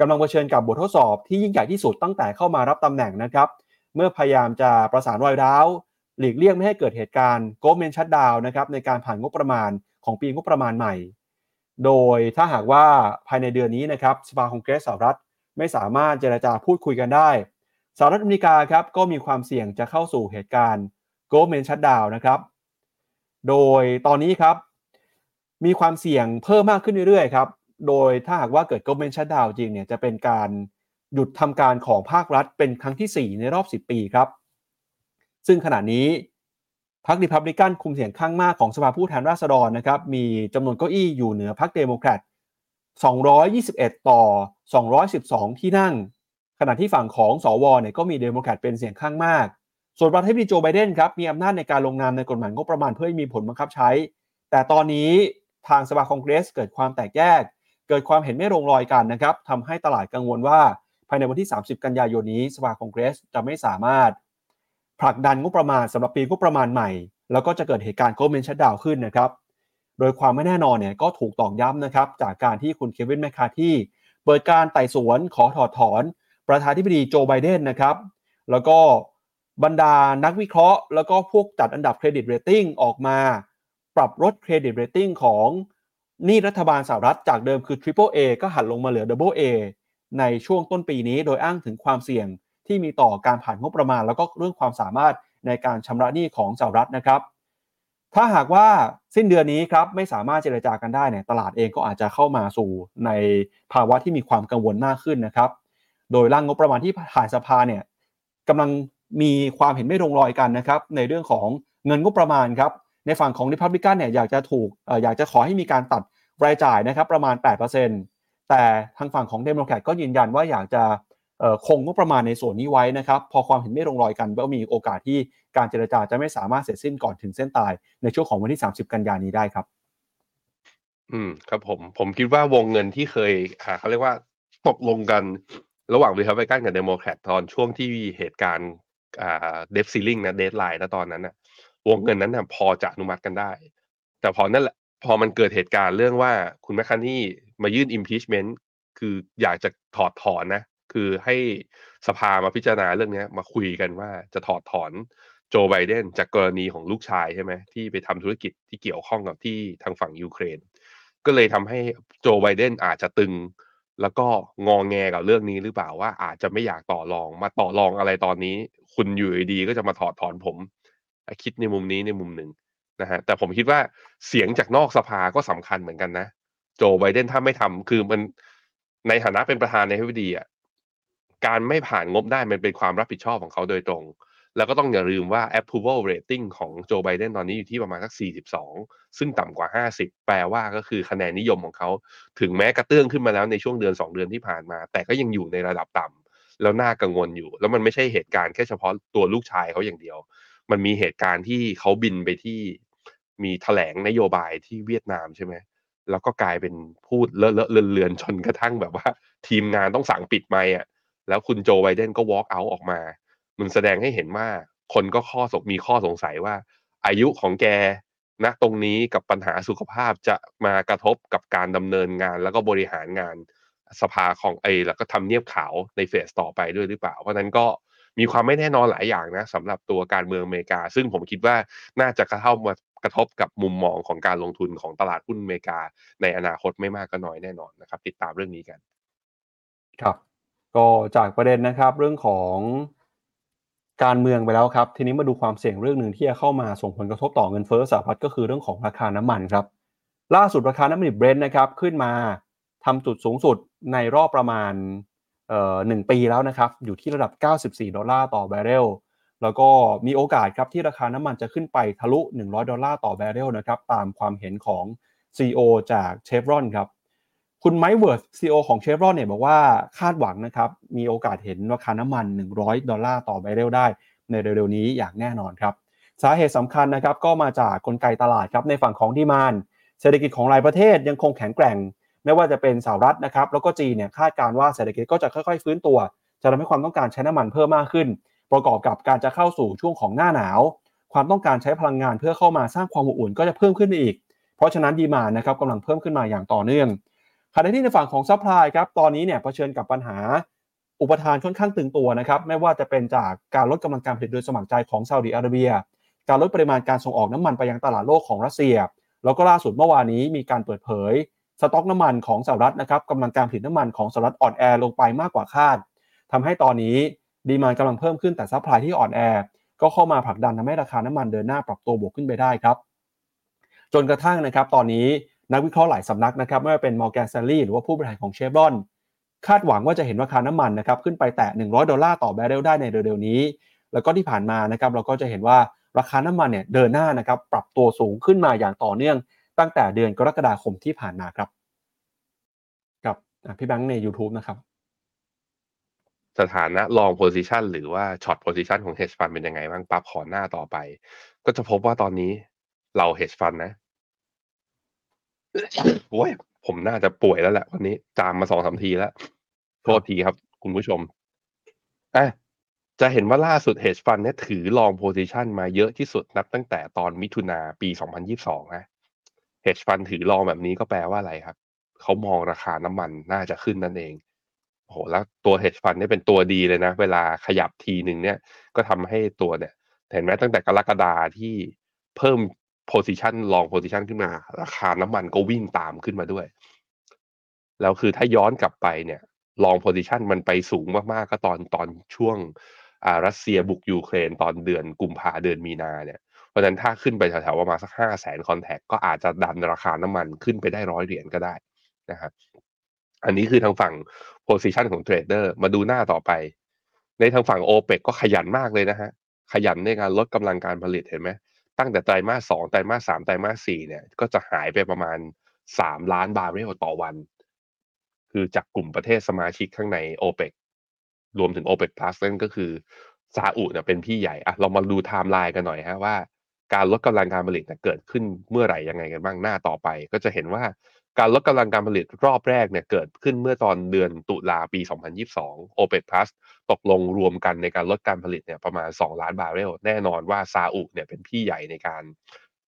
กำลังเผชิญกับบททดสอบที่ยิ่งใหญ่ที่สุดตั้งแต่เข้ามารับตำแหน่งนะครับ เมื่อพยายามจะประสานรอยร้าว หลีกเลี่ยงไม่ให้เกิดเหตุการณ์โกลเมนชัดดาวนะครับในการผ่านงบประมาณของปีงบประมาณใหม่ โดยถ้าหากว่าภายในเดือนนี้นะครับสภาคองเกรสสหรัฐไม่สามารถเจรจาพูดคุยกันได้สหรัฐอเมริกาครับก็มีความเสี่ยงจะเข้าสู่เหตุการณ์โกลเมนชัดดาวนะครับ โดยตอนนี้ครับ มีความเสี่ยงเพิ่มมากขึ้นเรื่อยๆครับ โดยถ้าหากว่าเกิด government shutdown จริงเนี่ยจะเป็นการหยุดทำการของภาครัฐเป็นครั้งที่ 4 ในรอบ 10 ปีครับ ซึ่งขณะนี้ พรรคริพับลิกันคุมเสียงข้างมากของสภาผู้แทนราษฎรนะครับมีจำนวนเก้าอี้อยู่เหนือพรรคเดโมแครต221 ต่อ 212 ที่นั่ง ขณะที่ฝั่งของสว. เนี่ยก็มีเดโมแครตเป็นเสียงข้างมาก ส่วนประธานาธิบดีโจไบเดนครับมีอำนาจในการลงนามในกฎหมายงบประมาณเพื่อให้มีผลบังคับใช้ แต่ตอนนี้ทางสภาคองเกรสเกิดความแตกแยก เกิดความเห็นไม่ลงรอยกันนะครับทำให้ตลาดกังวลว่าภายในวันที่ 30 กันยายนนี้สภาคองเกรสจะไม่สามารถ ผลักดันงบประมาณสำหรับปีงบประมาณใหม่ แล้วก็จะเกิดเหตุการณ์โกลเมนชัดดาวขึ้นนะครับ โดยความไม่แน่นอนเนี่ยก็ถูกตอกย้ำนะครับ จากการที่คุณเควินแมคคาที่เปิดการไต่สวนขอถอดถอน ประธานาธิบดีโจไบเดนนะครับ แล้วก็บรรดานักวิเคราะห์ แล้วก็พวกจัดอันดับ credit rating ออกมา ปรับลด credit rating ของหนี้รัฐบาลสหรัฐจากเดิมคือ Triple A ก็หั่นลงมาเหลือ Double A ในช่วงต้นปีนี้โดยอ้างถึงความเสี่ยง ที่มีต่อการผ่านงบประมาณ แล้วก็เรื่องความสามารถในการชำระหนี้ของสหรัฐนะครับ ถ้าหากว่าสิ้นเดือนนี้ครับไม่สามารถเจรจากันได้เนี่ยตลาดเองก็อาจจะเข้ามาสู่ในภาวะที่มีความกังวลมากขึ้นนะครับ โดยร่างงบประมาณที่ผ่านสภาเนี่ยกำลังมีความเห็นไม่ลงรอยกันนะครับในเรื่องของเงินงบประมาณครับในฝั่งของริพับลิกันเนี่ยอยากจะถูกอยากจะขอให้มีการตัดรายจ่ายนะครับประมาณ 8%แต่ทางฝั่งของเดโมแครตก็ยืนยันว่าอยากจะ คงงบประมาณในส่วนนี้ไว้นะครับพอความเห็นไม่ลงรอยกันก็มีโอกาสที่การเจรจาจะไม่สามารถเสร็จสิ้นก่อนถึงเส้นตาย ในช่วงของวันที่ 30 กันยานี้ได้ครับ อืมครับผมผมคิดว่าวงเงินที่เคยเขาเรียกว่าตกลงกันระหว่างรีพับลิกันกับเดโมแครตตอนช่วงที่เหตุการณ์ debt ceiling นะ deadline นะตอนนั้นนะวงเงินนั้นนะพอจะอนุมัติกันได้ แต่พอนั่นแหละพอมันเกิดเหตุการณ์เรื่องว่าคุณแมคคาร์ธีมายื่น impeachment คืออยากจะถอดถอนนะ คือให้สภามาพิจารณาเรื่องนี้มาคุยกันว่าจะถอดถอนโจไบเดนจากกรณีของลูกชายใช่ไหมที่ไปทำธุรกิจที่เกี่ยวข้องกับที่ทางฝั่งยูเครน ก็เลยทำให้โจไบเดนอาจจะตึง แล้วก็งองแงกับเรื่องนี้หรือเปล่าว่าอาจจะไม่อยากต่อรองมาต่อรองอะไรตอนนี้ คุณอยู่ดีก็จะมาถอดถอนผมคิดในมุมนี้ในมุมหนึ่งนะฮะแต่ผมคิดว่าเสียงจากนอกสภาก็สำคัญเหมือนกันนะ โจไบเดนถ้าไม่ทำคือมันในฐานะเป็นประธานในทบดีอะ การไม่ผ่านงบได้มันเป็นความรับผิดชอบของเขาโดยตรง แล้วก็ต้องอย่าลืมว่า approval rating ของโจไบเดนตอนนี้อยู่ที่ประมาณสัก 42 ซึ่งต่ำกว่า 50 แปลว่าก็คือคะแนนนิยมของเขา ถึงแม้กระเตื้องขึ้นมาแล้วในช่วงเดือน 2 เดือนที่ผ่านมา แต่ก็ยังอยู่ในระดับต่ำแล้วน่ากังวลอยู่ แล้วมันไม่ใช่เหตุการณ์แค่เฉพาะตัวลูกชายเขาอย่างเดียว มันมีเหตุการณ์ที่เขาบินไปที่มีแถลงนโยบายที่เวียดนามใช่ไหมแล้วก็กลายเป็นพูดเลอะเลอะเลือนๆจนกระทั่งแบบว่า ทีมงานต้องสั่งปิดไมค์อะ แล้วคุณโจไบเดนก็ walk out ออกมา มันแสดงให้เห็นว่าคนก็ข้อสมีข้อสงสัยว่า อายุของแกณตรงนี้กับปัญหาสุขภาพจะมากระทบกับการดำเนินงานแล้วก็บริหารงานสภาของไอแล้วก็ทำเนียบขาวในเฟสต่อไปด้วยหรือเปล่า เพราะนั้นก็มีความไม่แน่นอนหลายอย่างนะสำหรับตัวการเมืองอเมริกา ซึ่งผมคิดว่าน่าจะกระเข้ามากระทบกับมุมมองของการลงทุนของตลาดหุ้นอเมริกา ในอนาคตไม่มากก็น้อยแน่นอนนะครับ ติดตามเรื่องนี้กัน ครับ ก็จากประเด็นนะครับเรื่องของการเมืองไปแล้วครับ ทีนี้มาดูความเสี่ยงเรื่องหนึ่งที่จะเข้ามาส่งผลกระทบต่อเงินเฟ้อสหรัฐก็คือเรื่องของราคาน้ำมันครับ ล่าสุดราคาน้ำมันดิบเบรนท์นะครับขึ้นมาทำจุดสูงสุดในรอบประมาณหนึ่งปีแล้วนะครับ อยู่ที่ระดับ 94 ดอลลาร์ต่อบาร์เรลแล้วก็มีโอกาสครับที่ราคาน้ำมันจะขึ้นไปทะลุ 100 ดอลลาร์ต่อบาร์เรลนะครับตามความเห็นของ CEO จากเชฟรอนครับ คุณไมค์เวิร์ธ CEO ของเชฟรอนเนี่ยบอกว่าคาดหวังนะครับ มีโอกาสเห็นราคาน้ำมัน 100 ดอลลาร์ต่อบาร์เรลได้ ในเร็วๆนี้อย่างแน่นอนครับ สาเหตุสำคัญนะครับก็มาจากกลไกตลาดครับในฝั่งของ demand เศรษฐกิจของหลายประเทศยังคงแข็งแกร่ง ไม่ว่าจะเป็นสหรัฐนะครับแล้วก็จีนเนี่ยคาดการณ์ว่าเศรษฐกิจก็จะค่อยๆ ฟื้นตัว จะทำให้ความต้องการใช้น้ำมันเพิ่มมากขึ้น ประกอบกับการจะเข้าสู่ช่วงของหน้าหนาว ความต้องการใช้พลังงานเพื่อเข้ามาสร้างความอบอุ่นก็จะเพิ่มขึ้นอีก เพราะฉะนั้น demand นะครับกำลังเพิ่มขึ้นมาอย่างต่อเนื่อง ขณะที่ในฝั่งของ supply ครับตอนนี้เนี่ยเผชิญกับปัญหาอุปทานค่อนข้างตึงตัวนะครับไม่ว่าจะเป็นจากการลดกำลังการผลิตโดยสมัครใจของซาอุดิอาระเบีย การลดปริมาณการส่งออกน้ำมันไปยังตลาดโลกของรัสเซีย แล้วก็ล่าสุดเมื่อวานนี้มีการเปิดเผย สต็อกน้ำมันของสหรัฐนะครับกำลังการผลิตน้ำมันของสหรัฐอ่อนแอลงไปมากกว่าคาดทำให้ตอนนี้ demand กำลังเพิ่มขึ้นแต่ supply ที่อ่อนแอก็เข้ามาผลักดันทำให้ราคาน้ำมันเดินหน้าปรับตัวบวกขึ้นไปได้ครับ จนกระทั่งนะครับตอนนี้ นักวิเคราะห์หลายสำนักนะครับไม่ว่าเป็น Morgan Stanley หรือว่าผู้บริหารของเชฟรอนคาดหวังว่าจะเห็นราคาน้ำมันนะครับขึ้นไปแตะ 100 ดอลลาร์ต่อบาร์เรลได้ในเร็วๆนี้ แล้วก็ที่ผ่านมานะครับเราก็จะเห็นว่าราคาน้ำมันเนี่ยเดินหน้านะครับปรับตัวสูงขึ้นมาอย่างต่อเนื่อง ตั้งแต่เดือนกรกฎาคมที่ผ่านมาครับกับพี่แบงค์ใน YouTube นะครับ สถานะ long position หรือว่า short position ของ hedge fund เป็นยังไงบ้างปั๊บขอหน้าต่อไป ก็จะพบว่าตอนนี้เรา hedge fund นะ โอ้ยผมน่าจะป่วยแล้วแหละวันนี้ จามมาสองสามทีแล้ว โทษทีครับ คุณผู้ชมอะจะเห็นว่าล่าสุด hedge fund เนี่ยถือ long position มาเยอะที่สุดนับตั้งแต่ตอนมิถุนาปี 2022 นะ hedge fund ถือ long แบบนี้ก็แปลว่าอะไรครับ เขามองราคาน้ำมันน่าจะขึ้นนั่นเองโอ้โหแล้วตัว hedge fund เนี่ยเป็นตัวดีเลยนะ เวลาขยับทีหนึ่งเนี่ย ก็ทำให้ตัวเนี่ย เห็นไหมตั้งแต่กรกฎาที่เพิ่ม position long position ขึ้นมา ราคาน้ำมันก็วิ่งตามขึ้นมาด้วย แล้วคือถ้าย้อนกลับไปเนี่ย long position มันไปสูงมากๆ ก็ตอนตอนช่วงอ่ารัสเซียบุกยูเครนตอนเดือนกุมภาเดือนมีนาเนี่ยเพราะฉะนั้นถ้าขึ้นไปแถวๆประมาณสักห้าแสน contract ก็อาจจะดันราคาน้ำมันขึ้นไปได้ร้อยเหรียญก็ได้นะครับอันนี้คือทางฝั่ง position ของ trader มาดูหน้าต่อไป ในทางฝั่งโอเปกก็ขยันมากเลยนะฮะขยันในการลดกำลังการผลิตเห็นไหม ตั้งแต่ไตรมาสสองไตรมาสสามไตรมาสสี่เนี่ย ก็จะหายไปประมาณสามล้านบาร์เรลต่อวัน คือจากกลุ่มประเทศสมาชิกข้างในโอเปกรวมถึงโอเปกพลัสนั่นก็คือซาอุเนี่ยเป็นพี่ใหญ่อะเรามาดูไทม์ไลน์กันหน่อยฮะว่า การลดกำลังการผลิตเกิดขึ้นเมื่อไหร่ยังไงกันบ้างหน้าต่อไป ก็จะเห็นว่า การลดกำลังการผลิตรอบแรกเนี่ยเกิดขึ้นเมื่อตอนเดือนตุลาปี 2022 OPEC Plus ตกลงร่วมกันในการลดการผลิตเนี่ยประมาณ 2 ล้านบาร์เรล แน่นอนว่าซาอุเนี่ยเป็นพี่ใหญ่ในการ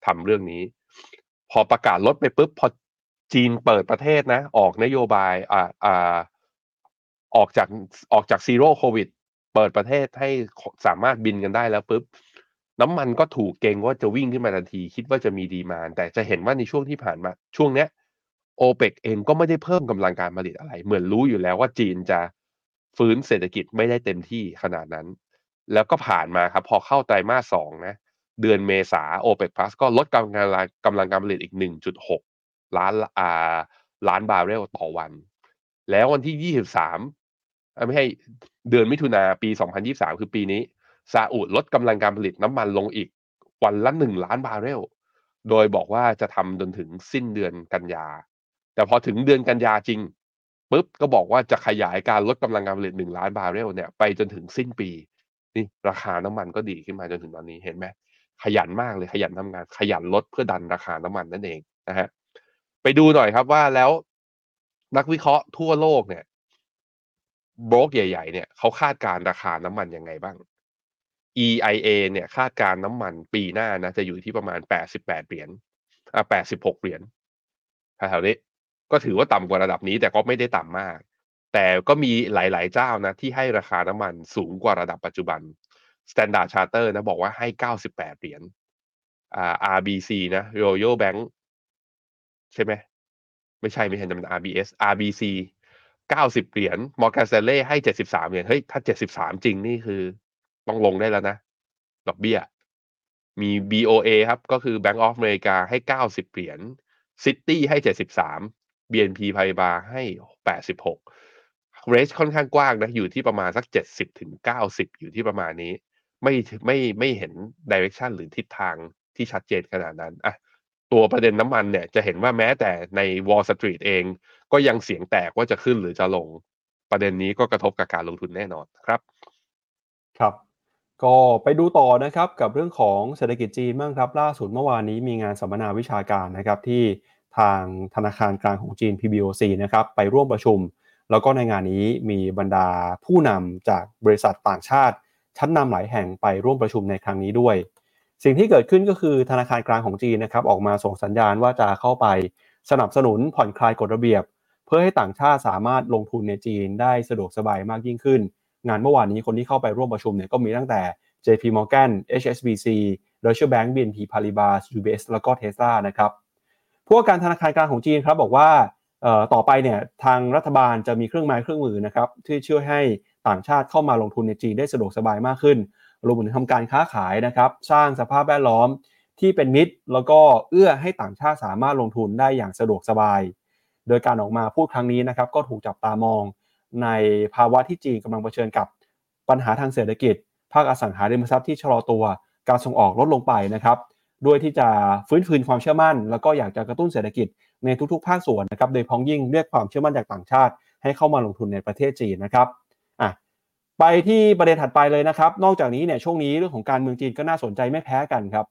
ทำเรื่องนี้ พอประกาศลดไปปุ๊บพอจีนเปิดประเทศนะ ออกนโยบายอ่าอ่าออกจากออกจากซีโร่โควิดเปิดประเทศให้สามารถบินกันได้แล้วปุ๊บน้ำมันก็ถูกเกงว่าจะวิ่งขึ้นมาทันที คิดว่าจะมีดีมานแต่จะเห็นว่าในช่วงที่ผ่านมา ช่วงเนี้ย โอเปกเองก็ไม่ได้เพิ่มกำลังการผลิตอะไร เหมือนรู้อยู่แล้วว่าจีนจะฟื้นเศรษฐกิจไม่ได้เต็มที่ขนาดนั้น แล้วก็ผ่านมาครับ พอเข้าไตรมาสสองนะเดือนเมษาโอเปกพลัสก็ลดกำลังกำลังการผลิตอีก 1.6 ล้านอ่าล้านบาร์เรลต่อวัน แล้ววันที่ 23 ไม่ให้เดือนมิถุนาปี 2023 คือปีนี้ซาอุดลดกำลังการผลิตน้ำมันลงอีกวันละ 1 ล้านบาร์เรล โดยบอกว่าจะทำจนถึงสิ้นเดือนกันยา แต่พอถึงเดือนกันยาจริงปุ๊บก็บอกว่าจะขยายการลดกำลังการผลิต1ล้านบาร์เรลเนี่ยไปจนถึงสิ้นปี นี่ราคาน้ำมันก็ดีขึ้นมาจนถึงตอนนี้เห็นไหมขยันมากเลยขยันทำงาน ขยันลดเพื่อดันราคาน้ำมันนั่นเองนะฮะไปดูหน่อยครับว่าแล้วนักวิเคราะห์ทั่วโลกเนี่ยบล็อกใหญ่ ๆ เนี่ยเขาคาดการราคาน้ำมันยังไงบ้าง EIA เนี่ยคาดการน้ำมันปีหน้านะจะอยู่ที่ประมาณ 88 เหรียญอ่า86 เหรียญแถวๆนี้ ก็ถือว่าต่ำกว่าระดับนี้ แต่ก็ไม่ได้ต่ำมาก แต่ก็มีหลาย ๆ เจ้านะที่ให้ราคาน้ำมันสูงกว่าระดับปัจจุบัน Standard Charter นะบอกว่าให้ 98 เหรียญอ่า RBC นะ Royal Bank ใช่ไหมไม่ใช่ไม่ใช่มัน RBS RBC 90 เหรียญ Morgan Stanley ให้ 73 เหรียญเฮ้ยถ้า 73 จริงนี่คือ ต้องลงได้แล้วนะดอกเบี้ยมี BOA ครับ ก็คือ Bank of America ให้ 90 เหรียญ City ให้ 73 BNP p a r i b a ให้ 86 range ค่อนข้างกว้างนะอยู่ที่ประมาณสัก 70ถึง90 อยู่ที่ประมาณนี้ ไม่ไม่ไม่เห็น direction หรือทิศทางที่ชัดเจนขนาดนั้นอะตัวประเด็นน้ำมันเนี่ยจะเห็นว่าแม้แต่ใน Wall Street เอง ก็ยังเสียงแตกว่าจะขึ้นหรือจะลงประเด็นนี้ก็กระทบกับการลงทุนแน่นอนครับ ครับ ก็ไปดูต่อนะครับกับเรื่องของเศรษฐกิจจีนบ้างครับ ล่าสุดเมื่อวานนี้มีงานสัมมนาวิชาการนะครับที่ ทางธนาคารกลางของจีน PBOC นะครับไปร่วมประชุม แล้วก็ในงานนี้มีบรรดาผู้นำจากบริษัทต่างชาติ ชั้นนำหลายแห่งไปร่วมประชุมในครั้งนี้ด้วย สิ่งที่เกิดขึ้นก็คือธนาคารกลางของจีนนะครับออกมาส่งสัญญาณว่าจะเข้าไปสนับสนุนผ่อนคลายกฎระเบียบ เพื่อให้ต่างชาติสามารถลงทุนในจีนได้สะดวกสบายมากยิ่งขึ้น งานเมื่อวานนี้คนที่เข้าไปร่วมประชุมเนี่ยก็มีตั้งแต่ JP Morgan HSBC Deutsche Bank BNP Paribas UBS แล้วก็ Tesla นะครับ ผู้ว่าการธนาคารกลางของจีนครับบอกว่าต่อไปเนี่ยทางรัฐบาลจะมีเครื่องไม้เครื่องมือนะครับที่ช่วยให้ต่างชาติเข้ามาลงทุนในจีนได้สะดวกสบายมากขึ้นรวมถึงทำการค้าขายนะครับสร้างสภาพแวดล้อมที่เป็นมิตร แล้วก็เอื้อให้ต่างชาติสามารถลงทุนได้อย่างสะดวกสบาย โดยการออกมาพูดครั้งนี้นะครับก็ถูกจับตามองในภาวะที่จีนกำลังเผชิญกับปัญหาทางเศรษฐกิจ ภาคอสังหาริมทรัพย์ที่ชะลอตัว การส่งออกลดลงไปนะครับ ด้วยที่จะฟื้นฟูความเชื่อมั่น แล้วก็อยากจะกระตุ้นเศรษฐกิจในทุกๆ ภาคส่วนนะครับโดยพ้องยิ่งเรียกความเชื่อมั่นจากต่างชาติ ให้เข้ามาลงทุนในประเทศจีนนะครับอะไปที่ประเด็นถัดไปเลยนะครับ นอกจากนี้เนี่ยช่วงนี้เรื่องของการเมืองจีนก็น่าสนใจไม่แพ้กันครับ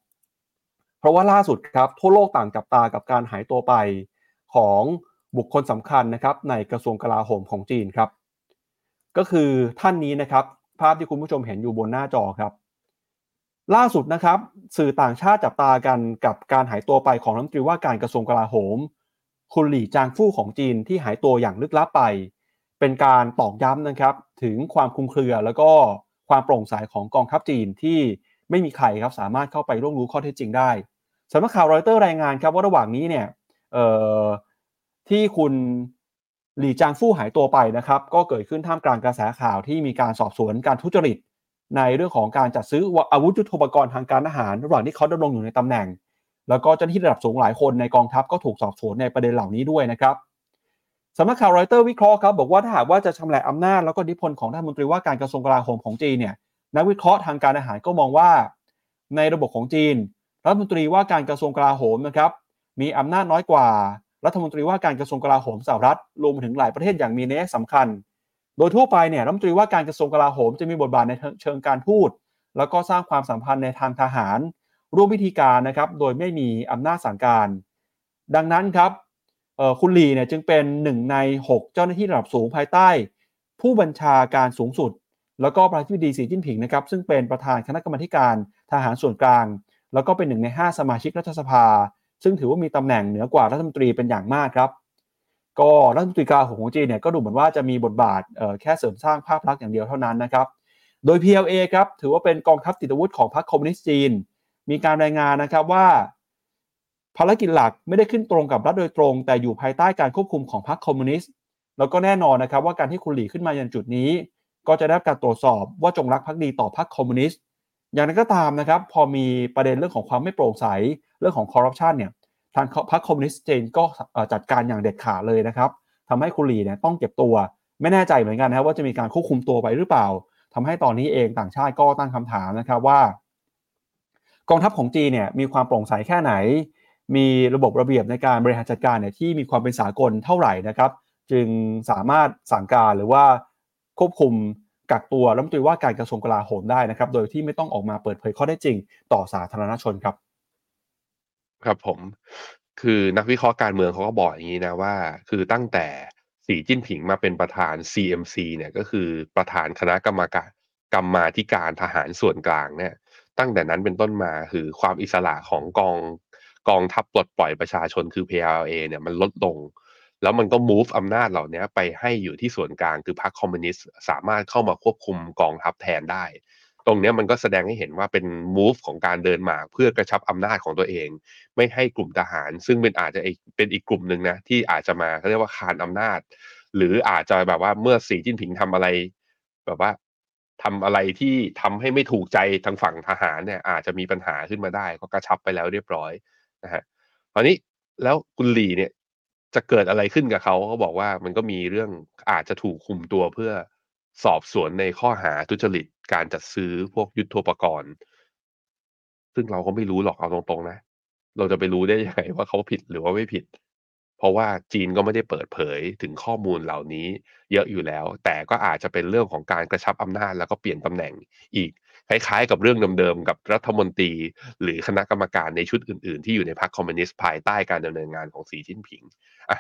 เพราะว่าล่าสุดครับทั่วโลกต่างจับตากับการหายตัวไปของบุคคลสำคัญนะครับในกระทรวงกลาโหมของจีนครับ ก็คือท่านนี้นะครับ ภาพที่คุณผู้ชมเห็นอยู่บนหน้าจอครับ ล่าสุดนะครับ สื่อต่างชาติจับตากันกับการหายตัวไปของรัฐมนตรีว่าการกระทรวงกลาโหม คุณหลี่จางฟู่ของจีนที่หายตัวอย่างลึกลับไป เป็นการตอกย้ำนะครับ ถึงความคุมเครือแล้วก็ความโปร่งใสของกองทัพจีนที่ไม่มีใครครับสามารถเข้าไปร่วมรู้ข้อเท็จจริงได้สำนักข่าวรอยเตอร์รายงานครับว่าระหว่างนี้เนี่ยที่คุณหลี่จางฟู่หายตัวไปนะครับ ก็เกิดขึ้นท่ามกลางกระแสข่าวที่มีการสอบสวนการทุจริต ในเรื่องของการจัดซื้ออาวุธยุทโธปกรณ์ทางการทหารระหว่างที่เขาดำรงอยู่ในตำแหน่ง แล้วก็เจ้าหน้าที่ระดับสูงหลายคนในกองทัพก็ถูกสอบสวนในประเด็นเหล่านี้ด้วยนะครับสำนักข่าวรอยเตอร์วิเคราะห์ครับบอกว่าถ้าหากว่าจะชำแหละอำนาจแล้วก็อิทธิพลของท่านมนตรีว่าการกระทรวงกลาโหมของจีนเนี่ยนักวิเคราะห์ทางการอาหารก็มองว่า ในระบบของจีน รัฐมนตรีว่าการกระทรวงกลาโหมนะครับมีอำนาจน้อยกว่า รัฐมนตรีว่าการกระทรวงกลาโหมสหรัฐรวมถึงหลายประเทศอย่างมีนัยสำคัญ โดยทั่วไปเนี่ยรัฐมนตรีว่าการกระทรวงกลาโหมจะมีบทบาทในเชิงการพูดแล้วก็สร้างความสัมพันธ์ในทางทหาร ร่วมวิธีการนะครับ โดยไม่มีอำนาจสั่งการ ดังนั้นครับคุณหลีเนี่ยจึงเป็นหนึ่งใน 6 เจ้าหน้าที่ระดับสูงภายใต้ ผู้บัญชาการสูงสุด แล้วก็ประธานาธิบดีสีจิ้นผิงนะครับซึ่งเป็นประธานคณะกรรมการทหารส่วนกลาง แล้วก็เป็นหนึ่งใน 5 สมาชิกรัฐสภา ซึ่งถือว่ามีตำแหน่งเหนือกว่ารัฐมนตรีเป็นอย่างมากครับ ก็รัฐมนตรีกลาโหมของจีนเนี่ยก็ดูเหมือนว่าจะมีบทบาทแค่เสริมสร้างภาพลักษณ์อย่างเดียวเท่านั้นนะครับ โดย PLA ครับถือว่าเป็นกองทัพติดอาวุธของพรรคคอมมิวนิสต์จีน มีการรายงานนะครับว่า ภารกิจหลักไม่ได้ขึ้นตรงกับรัฐโดยตรง แต่อยู่ภายใต้การควบคุมของพรรคคอมมิวนิสต์แล้วก็แน่นอนนะครับว่าการที่คุณหลีขึ้นมายันจุดนี้ ก็จะได้รับการตรวจสอบว่าจงรักภักดีต่อพรรคคอมมิวนิสต์อย่างนั้นก็ตามนะครับ พอมีประเด็นเรื่องของความไม่โปร่งใสเรื่องของคอร์รัปชันเนี่ยทางพรรคคอมมิวนิสต์จีนก็จัดการอย่างเด็ดขาดเลยนะครับทำให้คุณหลีเนี่ยต้องเก็บตัว ไม่แน่ใจเหมือนกันนะครับว่าจะมีการควบคุมตัวไปหรือเปล่าทำให้ตอนนี้เองต่างชาติก็ตั้งคำถามนะครับว่า กองทัพของจีนเนี่ยมีความโปร่งใสแค่ไหน มีระบบระเบียบในการบริหารจัดการเนี่ยที่มีความเป็นสากลเท่าไหร่นะครับ จึงสามารถสั่งการหรือว่าควบคุมกักตัวรัฐมนตรีว่าการกระทรวงกลาโหมได้นะครับ โดยที่ไม่ต้องออกมาเปิดเผยข้อได้จริง ต่อสาธารณชนครับ ครับผม คือนักวิเคราะห์การเมืองเขาก็บอกอย่างนี้นะว่า คือตั้งแต่สีจิ้นผิงมาเป็นประธาน CMC เนี่ยก็คือประธานคณะกรรมการกรรมาธิการทหารส่วนกลางเนี่ย ตั้งแต่นั้นเป็นต้นมาคือความอิสระของกองกองทัพปลดปล่อยประชาชนคือ PLA เนี่ยมันลดลง แล้วมันก็ move อำนาจเหล่านี้ไปให้อยู่ที่ส่วนกลางคือพรรคคอมมิวนิสต์สามารถเข้ามาควบคุมกองทัพแทนได้ รงนี้มันก็แสดงให้เห็นว่าเป็น move ของการเดินหมากเพื่อกระชับอำนาจของตัวเอง ไม่ให้กลุ่มทหาร ซึ่งเป็นอาจจะเป็นอีกกลุ่มหนึ่งนะที่อาจจะมาเขาเรียกว่าคานอำนาจ หรืออาจจะแบบว่าเมื่อสีจิ้นผิงทำอะไร แบบว่าทำอะไรที่ทำให้ไม่ถูกใจทางฝั่งทหารเนี่ย อาจจะมีปัญหาขึ้นมาได้ ก็กระชับไปแล้วเรียบร้อยนะฮะตอนนี้แล้วคุลีเนี่ยจะเกิดอะไรขึ้นกับเขาเขาบอกว่ามันก็มีเรื่องอาจจะถูกคุมตัวเพื่อ สอบสวนในข้อหาทุจริตการจัดซื้อพวกยุทโธปกรณ์ ซึ่งเราก็ไม่รู้หรอกเอาตรงๆนะ เราจะไปรู้ได้ยังไงว่าเขาผิดหรือว่าไม่ผิด เพราะว่าจีนก็ไม่ได้เปิดเผยถึงข้อมูลเหล่านี้ เยอะอยู่แล้ว แต่ก็อาจจะเป็นเรื่องของการกระชับอำนาจแล้วก็เปลี่ยนตำแหน่งอีกคล้ายๆ กับเรื่องเดิมๆกับรัฐมนตรี หรือคณะกรรมการในชุดอื่นๆ ที่อยู่ในพรรคคอมมิวนิสต์ภายใต้การดำเนินงานของสีจิ้นผิงอะ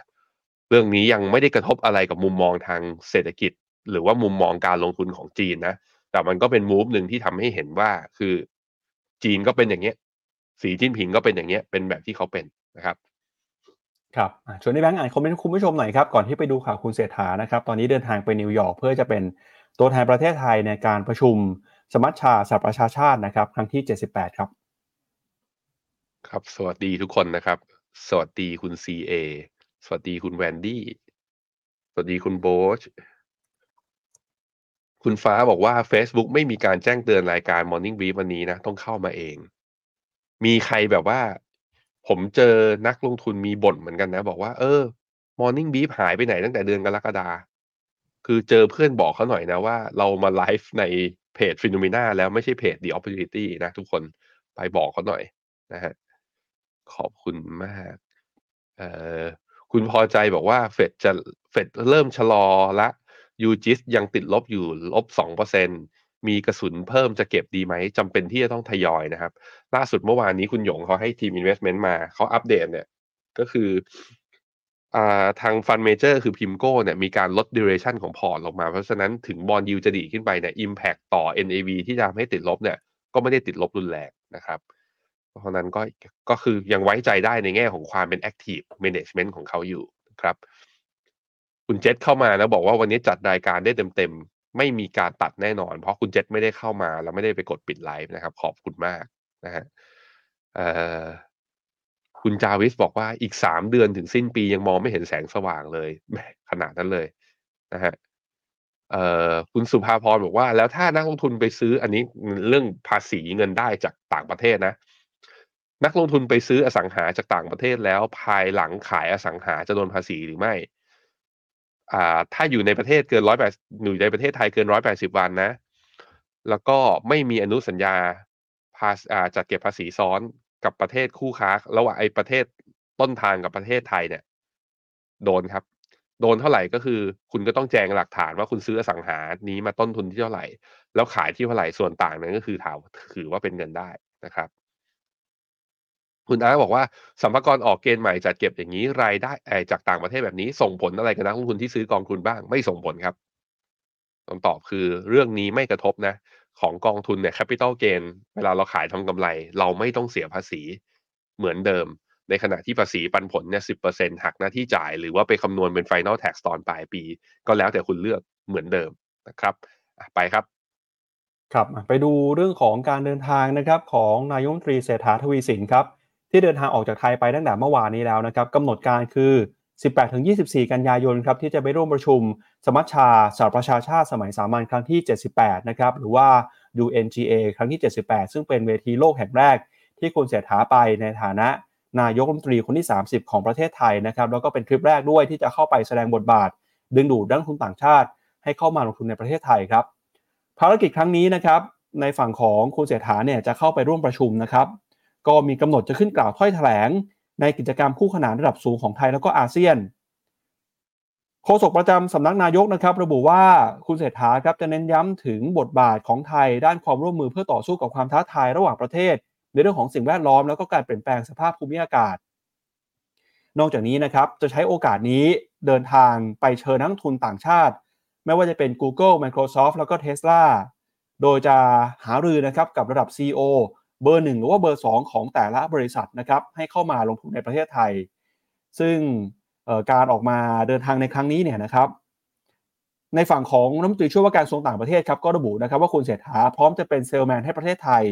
เรื่องนี้ยังไม่ได้กระทบอะไรกับมุมมองทางเศรษฐกิจ หรือว่ามุมมองการลงทุนของจีนนะ แต่มันก็เป็น move หนึ่งที่ทำให้เห็นว่าคือจีนก็เป็นอย่างเงี้ย สีจิ้นผิงก็เป็นอย่างเงี้ย เป็นแบบที่เขาเป็นนะครับ ครับชวนนายแบงค์อ่าน comment คุณผู้ชมหน่อยครับ ก่อนที่ไปดูข่าวคุณเศรษฐานะครับ ตอนนี้เดินทางไปนิวยอร์กเพื่อจะเป็นตัวแทนประเทศไทยในการประชุมสมัชชาสหประชาชาตินะครับ ครั้งที่ 78 ครับ ครับ สวัสดีทุกคนนะครับ สวัสดีคุณซีเอสวัสดีคุณแวนดี้ สวัสดีคุณโบช คุณฟ้าบอกว่า Facebook ไม่มีการแจ้งเตือนรายการ Morning Brief วันนี้นะ ต้องเข้ามาเอง มีใครแบบว่า ผมเจอนักลงทุนมีบ่นเหมือนกันนะ บอกว่าเออ Morning Brief หายไปไหนตั้งแต่เดือนกรกฎาคือเจอเพื่อนบอกเขาหน่อยนะว่า เรามาไลฟ์ใน page Finnomena แล้วไม่ใช่ page The Opportunity นะทุกคนไปบอกเขาหน่อยนะฮะขอบคุณมากเอ่อคุณพอใจบอกว่าเฟดจะเฟดเริ่มชะลอละ UGIS ยังติดลบอยู่ลบสองเปอร์เซ็นต์มีกระสุนเพิ่มจะเก็บดีไหมจำเป็นที่จะต้องทยอยนะครับ ล่าสุดเมื่อวานนี้คุณหยงเขาให้ทีม Investment มาเขาอัปเดตเนี่ย ก็คืออ่าทาง fund manager คือ PIMCO เนี่ยมีการลด duration ของพอร์ตลงมา เพราะฉะนั้นถึง bond yield จะดีขึ้นไปเนี่ย impact ต่อ NAV ที่จะทำให้ติดลบเนี่ย ก็ไม่ได้ติดลบรุนแรงนะครับเพราะนั้นก็ก็คือยังไว้ใจได้ในแง่ของความเป็น Active Management ของเขาอยู่ครับ คุณเจษเข้ามาแล้วบอกว่าวันนี้จัดรายการได้เต็มๆ ไม่มีการตัดแน่นอน เพราะคุณเจษไม่ได้เข้ามา แล้วไม่ได้ไปกดปิดไลฟ์นะครับ ขอบคุณมากนะฮะคุณจาวิสบอกว่าอีกสามเดือนถึงสิ้นปียังมองไม่เห็นแสงสว่างเลยขนาดนั้นเลยนะฮะเอ่อคุณสุภาพรบอกว่า แล้วถ้านักลงทุนไปซื้ออันนี้เรื่องภาษีเงินได้จากต่างประเทศนะ นักลงทุนไปซื้ออสังหาจากต่างประเทศแล้วภายหลังขายอสังหาจะโดนภาษีหรือไม่ อ่าถ้าอยู่ในประเทศเกินร้อยแปดอยู่ในประเทศไทยเกินร้อยแปดสิบวันนะ แล้วก็ไม่มีอนุสัญญาภาษอ่าจัดเก็บภาษีซ้อนกับประเทศคู่ค้า ระหว่างไอ้ประเทศต้นทางกับประเทศไทยเนี่ย โดนครับ โดนเท่าไหร่ก็คือ คุณก็ต้องแจงหลักฐานว่าคุณซื้ออสังหานี้มาต้นทุนที่เท่าไหร่ แล้วขายที่เท่าไหร่ส่วนต่างนั้นก็คือถาถือว่าเป็นเงินได้นะครับ คุณอาบอกว่าสัมภาระออกเกณฑ์ใหม่จัดเก็บอย่างนี้รายได้จากต่างประเทศแบบนี้ ส่งผลอะไรกับนักลงทุนที่ซื้อกองทุนบ้างไม่ส่งผลครับคำตอบคือเรื่องนี้ไม่กระทบนะ ของกองทุนเนี่ย capital gain เวลาเราขายทำกำไร เราไม่ต้องเสียภาษีเหมือนเดิม ในขณะที่ภาษีปันผลเนี่ยสิหักหน้าที่จ่าย หรือว่าไปคำนวณเป็น final tax ตอนปลายปี ก็แล้วแต่คุณเลือกเหมือนเดิมนะครับไปครับครับไปดูเรื่องของการเดินทางนะครับของนายมนตรีเศรษฐาทวีสินครับ ที่เดินทางออกจากไทยไปตั้งแต่เมื่อวานนี้แล้วนะครับกำหนดการคือ 18-24 กันยายนครับที่จะไปร่วมประชุมสมัชชาสหประชาชาติสมัยสามัญครั้งที่ 78 นะครับหรือว่า UNGA ครั้งที่ 78 ซึ่งเป็นเวทีโลกแห่งแรก ที่คุณเศรษฐาไปในฐานะนายกรัฐมนตรีคนที่ 30 ของประเทศไทยนะครับแล้วก็เป็นคลิปแรกด้วยที่จะเข้าไปแสดงบทบาท ดึงดูดนักลงทุนต่างชาติ ให้เข้ามาลงทุนในประเทศไทยครับ ภารกิจครั้งนี้นะครับในฝั่งของคุณเศรษฐาเนี่ยจะเข้าไปร่วมประชุมนะครับ ก็มีกำหนดจะขึ้นกล่าวถ้อยแถลง ในกิจกรรมคู่ขนานระดับสูงของไทยแล้วก็อาเซียนโฆษกประจำสำนักนายกนะครับ ระบุว่าคุณเศรษฐาครับจะเน้นย้ำถึงบทบาทของไทย ด้านความร่วมมือเพื่อต่อสู้กับความท้าทายระหว่างประเทศ ในเรื่องของสิ่งแวดล้อมแล้วก็การเปลี่ยนแปลงสภาพภูมิอากาศ นอกจากนี้นะครับจะใช้โอกาสนี้เดินทางไปเชิญนักทุนต่างชาติ ไม่ว่าจะเป็น Google Microsoft แล้วก็ Tesla โดยจะหารือนะครับกับระดับ CEO เบอร์หนึ่งหรือว่าเบอร์ 2 ของแต่ละบริษัทนะครับให้เข้ามาลงทุนในประเทศไทย ซึ่งการออกมาเดินทางในครั้งนี้เนี่ยนะครับ ในฝั่งของรัฐมนตรีช่วยว่าการกระทรวงต่างประเทศครับก็ระบุนะครับว่าคุณเศรษฐาพร้อมจะเป็นเซลแมนให้ประเทศไทย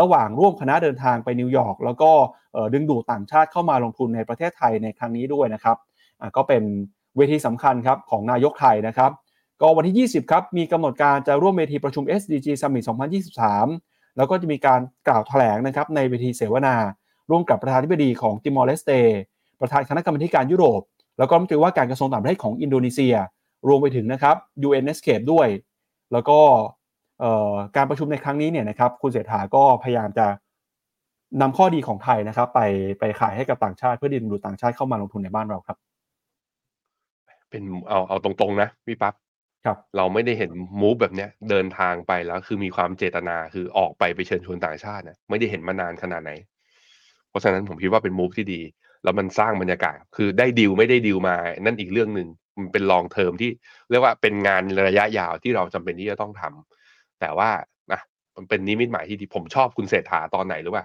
ระหว่างร่วมคณะเดินทางไปนิวยอร์กแล้วก็ดึงดูดต่างชาติเข้ามาลงทุนในประเทศไทยในครั้งนี้ด้วยนะครับก็เป็นเวทีสำคัญครับของนายกไทยนะครับ ก็วันที่ 20 ครับ มีกำหนดการจะร่วมเวทีประชุม SDG Summit 2023 แล้วก็จะมีการกล่าวแถลงนะครับในเวทีเสวนา ร่วมกับประธานธิบดีของติมอร์เลสเตประธานคณะกรรมการยุโรป แล้วก็รัฐมนตรีว่าการกระทรวงต่างประเทศของอินโดนีเซีย รวมไปถึงนะครับ UNSCAPE ด้วย แล้วก็การประชุมในครั้งนี้เนี่ยนะครับคุณเศรษฐาก็พยายามจะนำข้อดีของไทยนะครับ ไปไปขายให้กับต่างชาติเพื่อดึงดูดต่างชาติเข้ามาลงทุนในบ้านเราครับ เป็นเอาเอาตรงๆนะพี่ปับ๊บ ครับ เราไม่ได้เห็นมูฟแบบเนี้ยเดินทางไปแล้ว คือมีความเจตนาคือออกไปไปเชิญชวนต่างชาตินะไม่ได้เห็นมานานขนาดไหน เพราะฉะนั้นผมคิดว่าเป็นมูฟที่ดี แล้วมันสร้างบรรยากาศ คือได้ดิวไม่ได้ดิวมา นั่นอีกเรื่องหนึ่งมันเป็นลองเทอมที่เรียกว่าเป็นงานระยะยาวที่เราจำเป็นที่จะต้องทำแต่ว่านะมันเป็นนิมิตหมายที่ดีผมชอบคุณเศรษฐาตอนไหนหรือว่า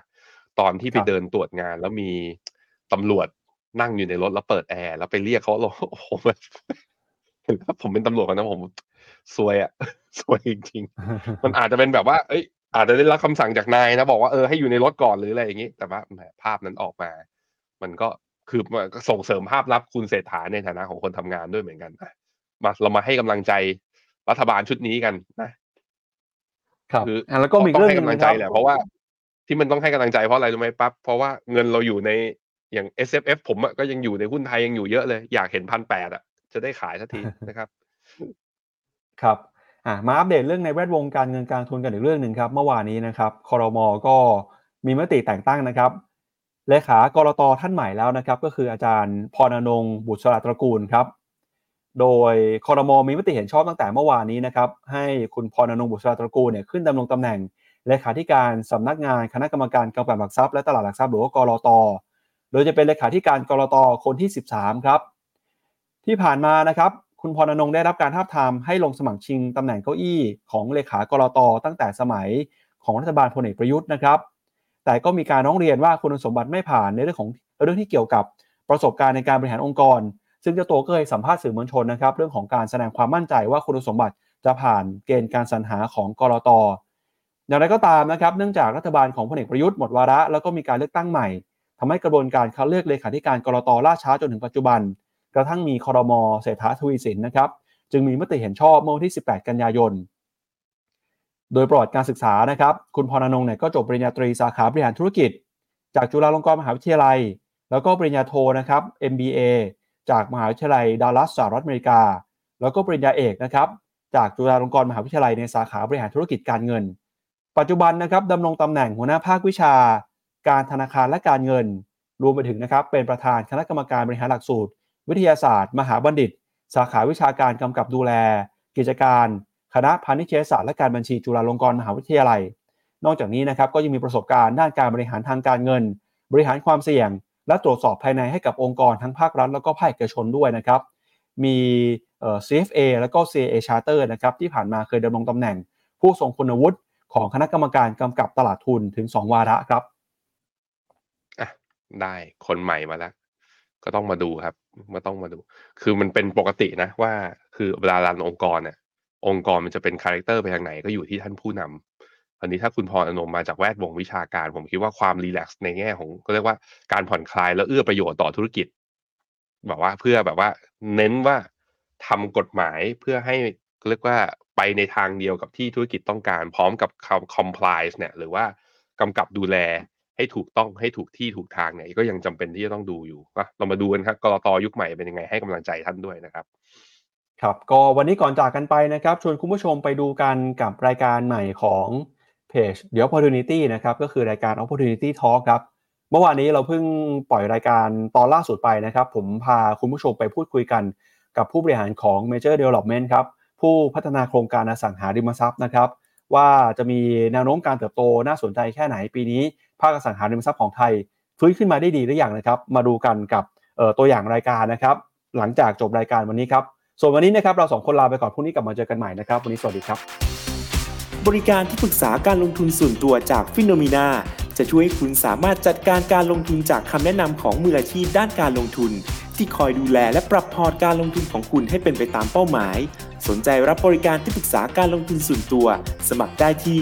ตอนที่ไปครับเดินตรวจงานแล้วมีตำรวจนั่งอยู่ในรถแล้วเปิดแอร์แล้วไปเรียกเขาลงโอ้โหแบบเห็น ถ้าผมเป็นตำรวจคนนั้นผมซวยอะซวยจริงๆมันอาจจะเป็นแบบว่า เอ้ย อาจจะได้รับคำสั่งจากนายนะบอกว่าเออให้อยู่ในรถก่อนหรืออะไรอย่างนี้ แต่ว่าแหมภาพนั้นออกมา มันก็คือมันก็ส่งเสริมภาพลับคุณเศรษฐาในฐานะของคนทำงานด้วยเหมือนกันอะมาเรามาให้กำลังใจรัฐบาลชุดนี้กันนะครับคืออะแล้วก็มีต้อเรื่องให้หนึ่กำลังนะใจครับแหละเพราะว่าที่มันต้องให้กำลังใจเพราะอะไรรู้ไหมปั๊บเพราะว่าเงินเราอยู่ในอย่าง S F F ผมอะก็ยังอยู่ในหุ้นไทยยังอยู่เยอะเลย อยากเห็นพันแปดอะ จะได้ขายสักทีนะครับครับอะมาอัปเดตเรื่องในแวดวงการเงินการทุนกันอีกเรื่องหนึ่งครับ เมื่อวานนี้นะครับคอรมอก็มีมติแต่งตั้งนะครับเลขากรตท่านใหม่แล้วนะครับ ก็คืออาจารย์พรอนงค์บุตรสระตระกูลครับ โดยคอรมอมีมติเห็นชอบตั้งแต่เมื่อวานนี้นะครับ ให้คุณพรอนงค์บุตรสระตระกูลเนี่ยขึ้นดำรงตำแหน่งเลขาธิการสำนักงานคณะกรรมการกำกับหลักทรัพย์และตลาดหลักทรัพย์หรือว่ากรตโดยจะเป็นเลขาธิการกรตคนที่ 13 ครับ ที่ผ่านมานะครับ คุณพรนงได้รับการท้าทามให้ลงสมัครชิงตำแหน่งเก้าอี้ของเลขากรตตั้งแต่สมัยของรัฐบาลพลเอกประยุทธ์นะครับ แต่ก็มีการร้องเรียนว่าคุณสมบัติไม่ผ่านในเรื่องของเรื่องที่เกี่ยวกับประสบการณ์ในการบริหารองค์กร ซึ่งเจ้าตัวก็เคยสัมภาษณ์สื่อมวลชนนะครับ เรื่องของการแสดงความมั่นใจว่าคุณสมบัติจะผ่านเกณฑ์การสรรหาของกรตอย่างไรก็ตามนะครับ เนื่องจากรัฐบาลของพลเอกประยุทธ์หมดวาระแล้วก็มีการเลือกตั้งใหม่ทำให้กระบวนการคัดเลือกเลขาธิการกรตล่าช้าจนถึงปัจจุบัน กระทั่งมีคอรมอเศรษฐาทวีสินนะครับจึงมีมติเห็นชอบเมื่อวันที่ 18 กันยายน โดยประวัติการศึกษานะครับ คุณพรนงเนี่ยก็จบปริญญาตรีสาขาบริหารธุรกิจ จากจุฬาลงกรณ์มหาวิทยาลัย แล้วก็ปริญญาโทนะครับ MBA จากมหาวิทยาลัยดัลลัสสหรัฐอเมริกา แล้วก็ปริญญาเอกนะครับจากจุฬาลงกรณ์มหาวิทยาลัยในสาขาบริหารธุรกิจการเงิน ปัจจุบันนะครับดำรงตำแหน่งหัวหน้าภาควิชา การธนาคารและการเงิน รวมไปถึงนะครับเป็นประธานคณะกรรมการบริหารหลักสูตร วิทยาศาสตร์ มหาบัณฑิต สาขาวิชาการกำกับดูแล กิจการ คณะพาณิชยศาสตร์และการบัญชีจุฬาลงกรณ์มหาวิทยาลัย นอกจากนี้นะครับก็ยังมีประสบการณ์ด้านการบริหารทางการเงิน บริหารความเสี่ยง และตรวจสอบภายในให้กับองค์กรทั้งภาครัฐแล้วก็ภาคเอกชนด้วยนะครับมี CFA แล้วก็ CA Charter นะครับที่ผ่านมาเคยดำรงตำแหน่ง ผู้ทรงคุณวุฒิของคณะกรรมการกำกับตลาดทุนถึง 2 วาระครับอะได้คนใหม่มาแล้ว ก็ต้องมาดูครับ มาต้องมาดู คือมันเป็นปกตินะว่า คือเวลารันองค์กรเนี่ยองค์กรมันจะเป็น character ไปทางไหนก็อยู่ที่ท่านผู้นำอันนี้ถ้าคุณพรอนมมาจากแวดวงวิชาการ ผมคิดว่าความ relax ในแง่ของก็เรียกว่าการผ่อนคลายแล้วเอื้อประโยชน์ต่อธุรกิจแบบว่าเพื่อแบบว่า เน้นว่าทำกฎหมายเพื่อให้เรียกว่าไปในทางเดียวกับที่ธุรกิจต้องการ พร้อมกับ compliance เนี่ยหรือว่ากำกับดูแล ให้ถูกต้องให้ถูกที่ถูกทางเนี่ยก็ยังจำเป็นที่จะต้องดูอยู่อะเรามาดูกันครับกลตยุคใหม่เป็นยังไงให้กำลังใจท่านด้วยนะครับ ครับก็วันนี้ก่อนจากกันไปนะครับ ชวนคุณผู้ชมไปดูกันกับรายการใหม่ของเพจเดี๋ยว opportunity นะครับก็คือรายการ opportunity talk ครับเมื่อวานนี้เราเพิ่งปล่อยรายการตอนล่าสุดไปนะครับ ผมพาคุณผู้ชมไปพูดคุยกันกับผู้บริหารของ Major Development ครับผู้พัฒนาโครงการอสังหาริมทรัพย์นะครับ ว่าจะมีแนวโน้มการเติบโตน่าสนใจแค่ไหนปีนี้ ภาคอสังหาริมทรัพย์ของไทย ฟื้นขึ้นมาได้ดีหรือยังนะครับ มาดูกันกับตัวอย่างรายการนะครับ หลังจากจบรายการวันนี้ครับ ส่วนวันนี้นะครับเราสองคนลาไปก่อนพรุ่งนี้กลับมาเจอกันใหม่นะครับ วันนี้สวัสดีครับ บริการที่ปรึกษาการลงทุนส่วนตัวจากฟิโนมีนาจะช่วยให้คุณสามารถจัดการการลงทุนจากคำแนะนำของมืออาชีพด้านการลงทุน ที่คอยดูแลและปรับพอร์ตการลงทุนของคุณให้เป็นไปตามเป้าหมาย สนใจรับบริการที่ปรึกษาการลงทุนส่วนตัว สมัครได้ที่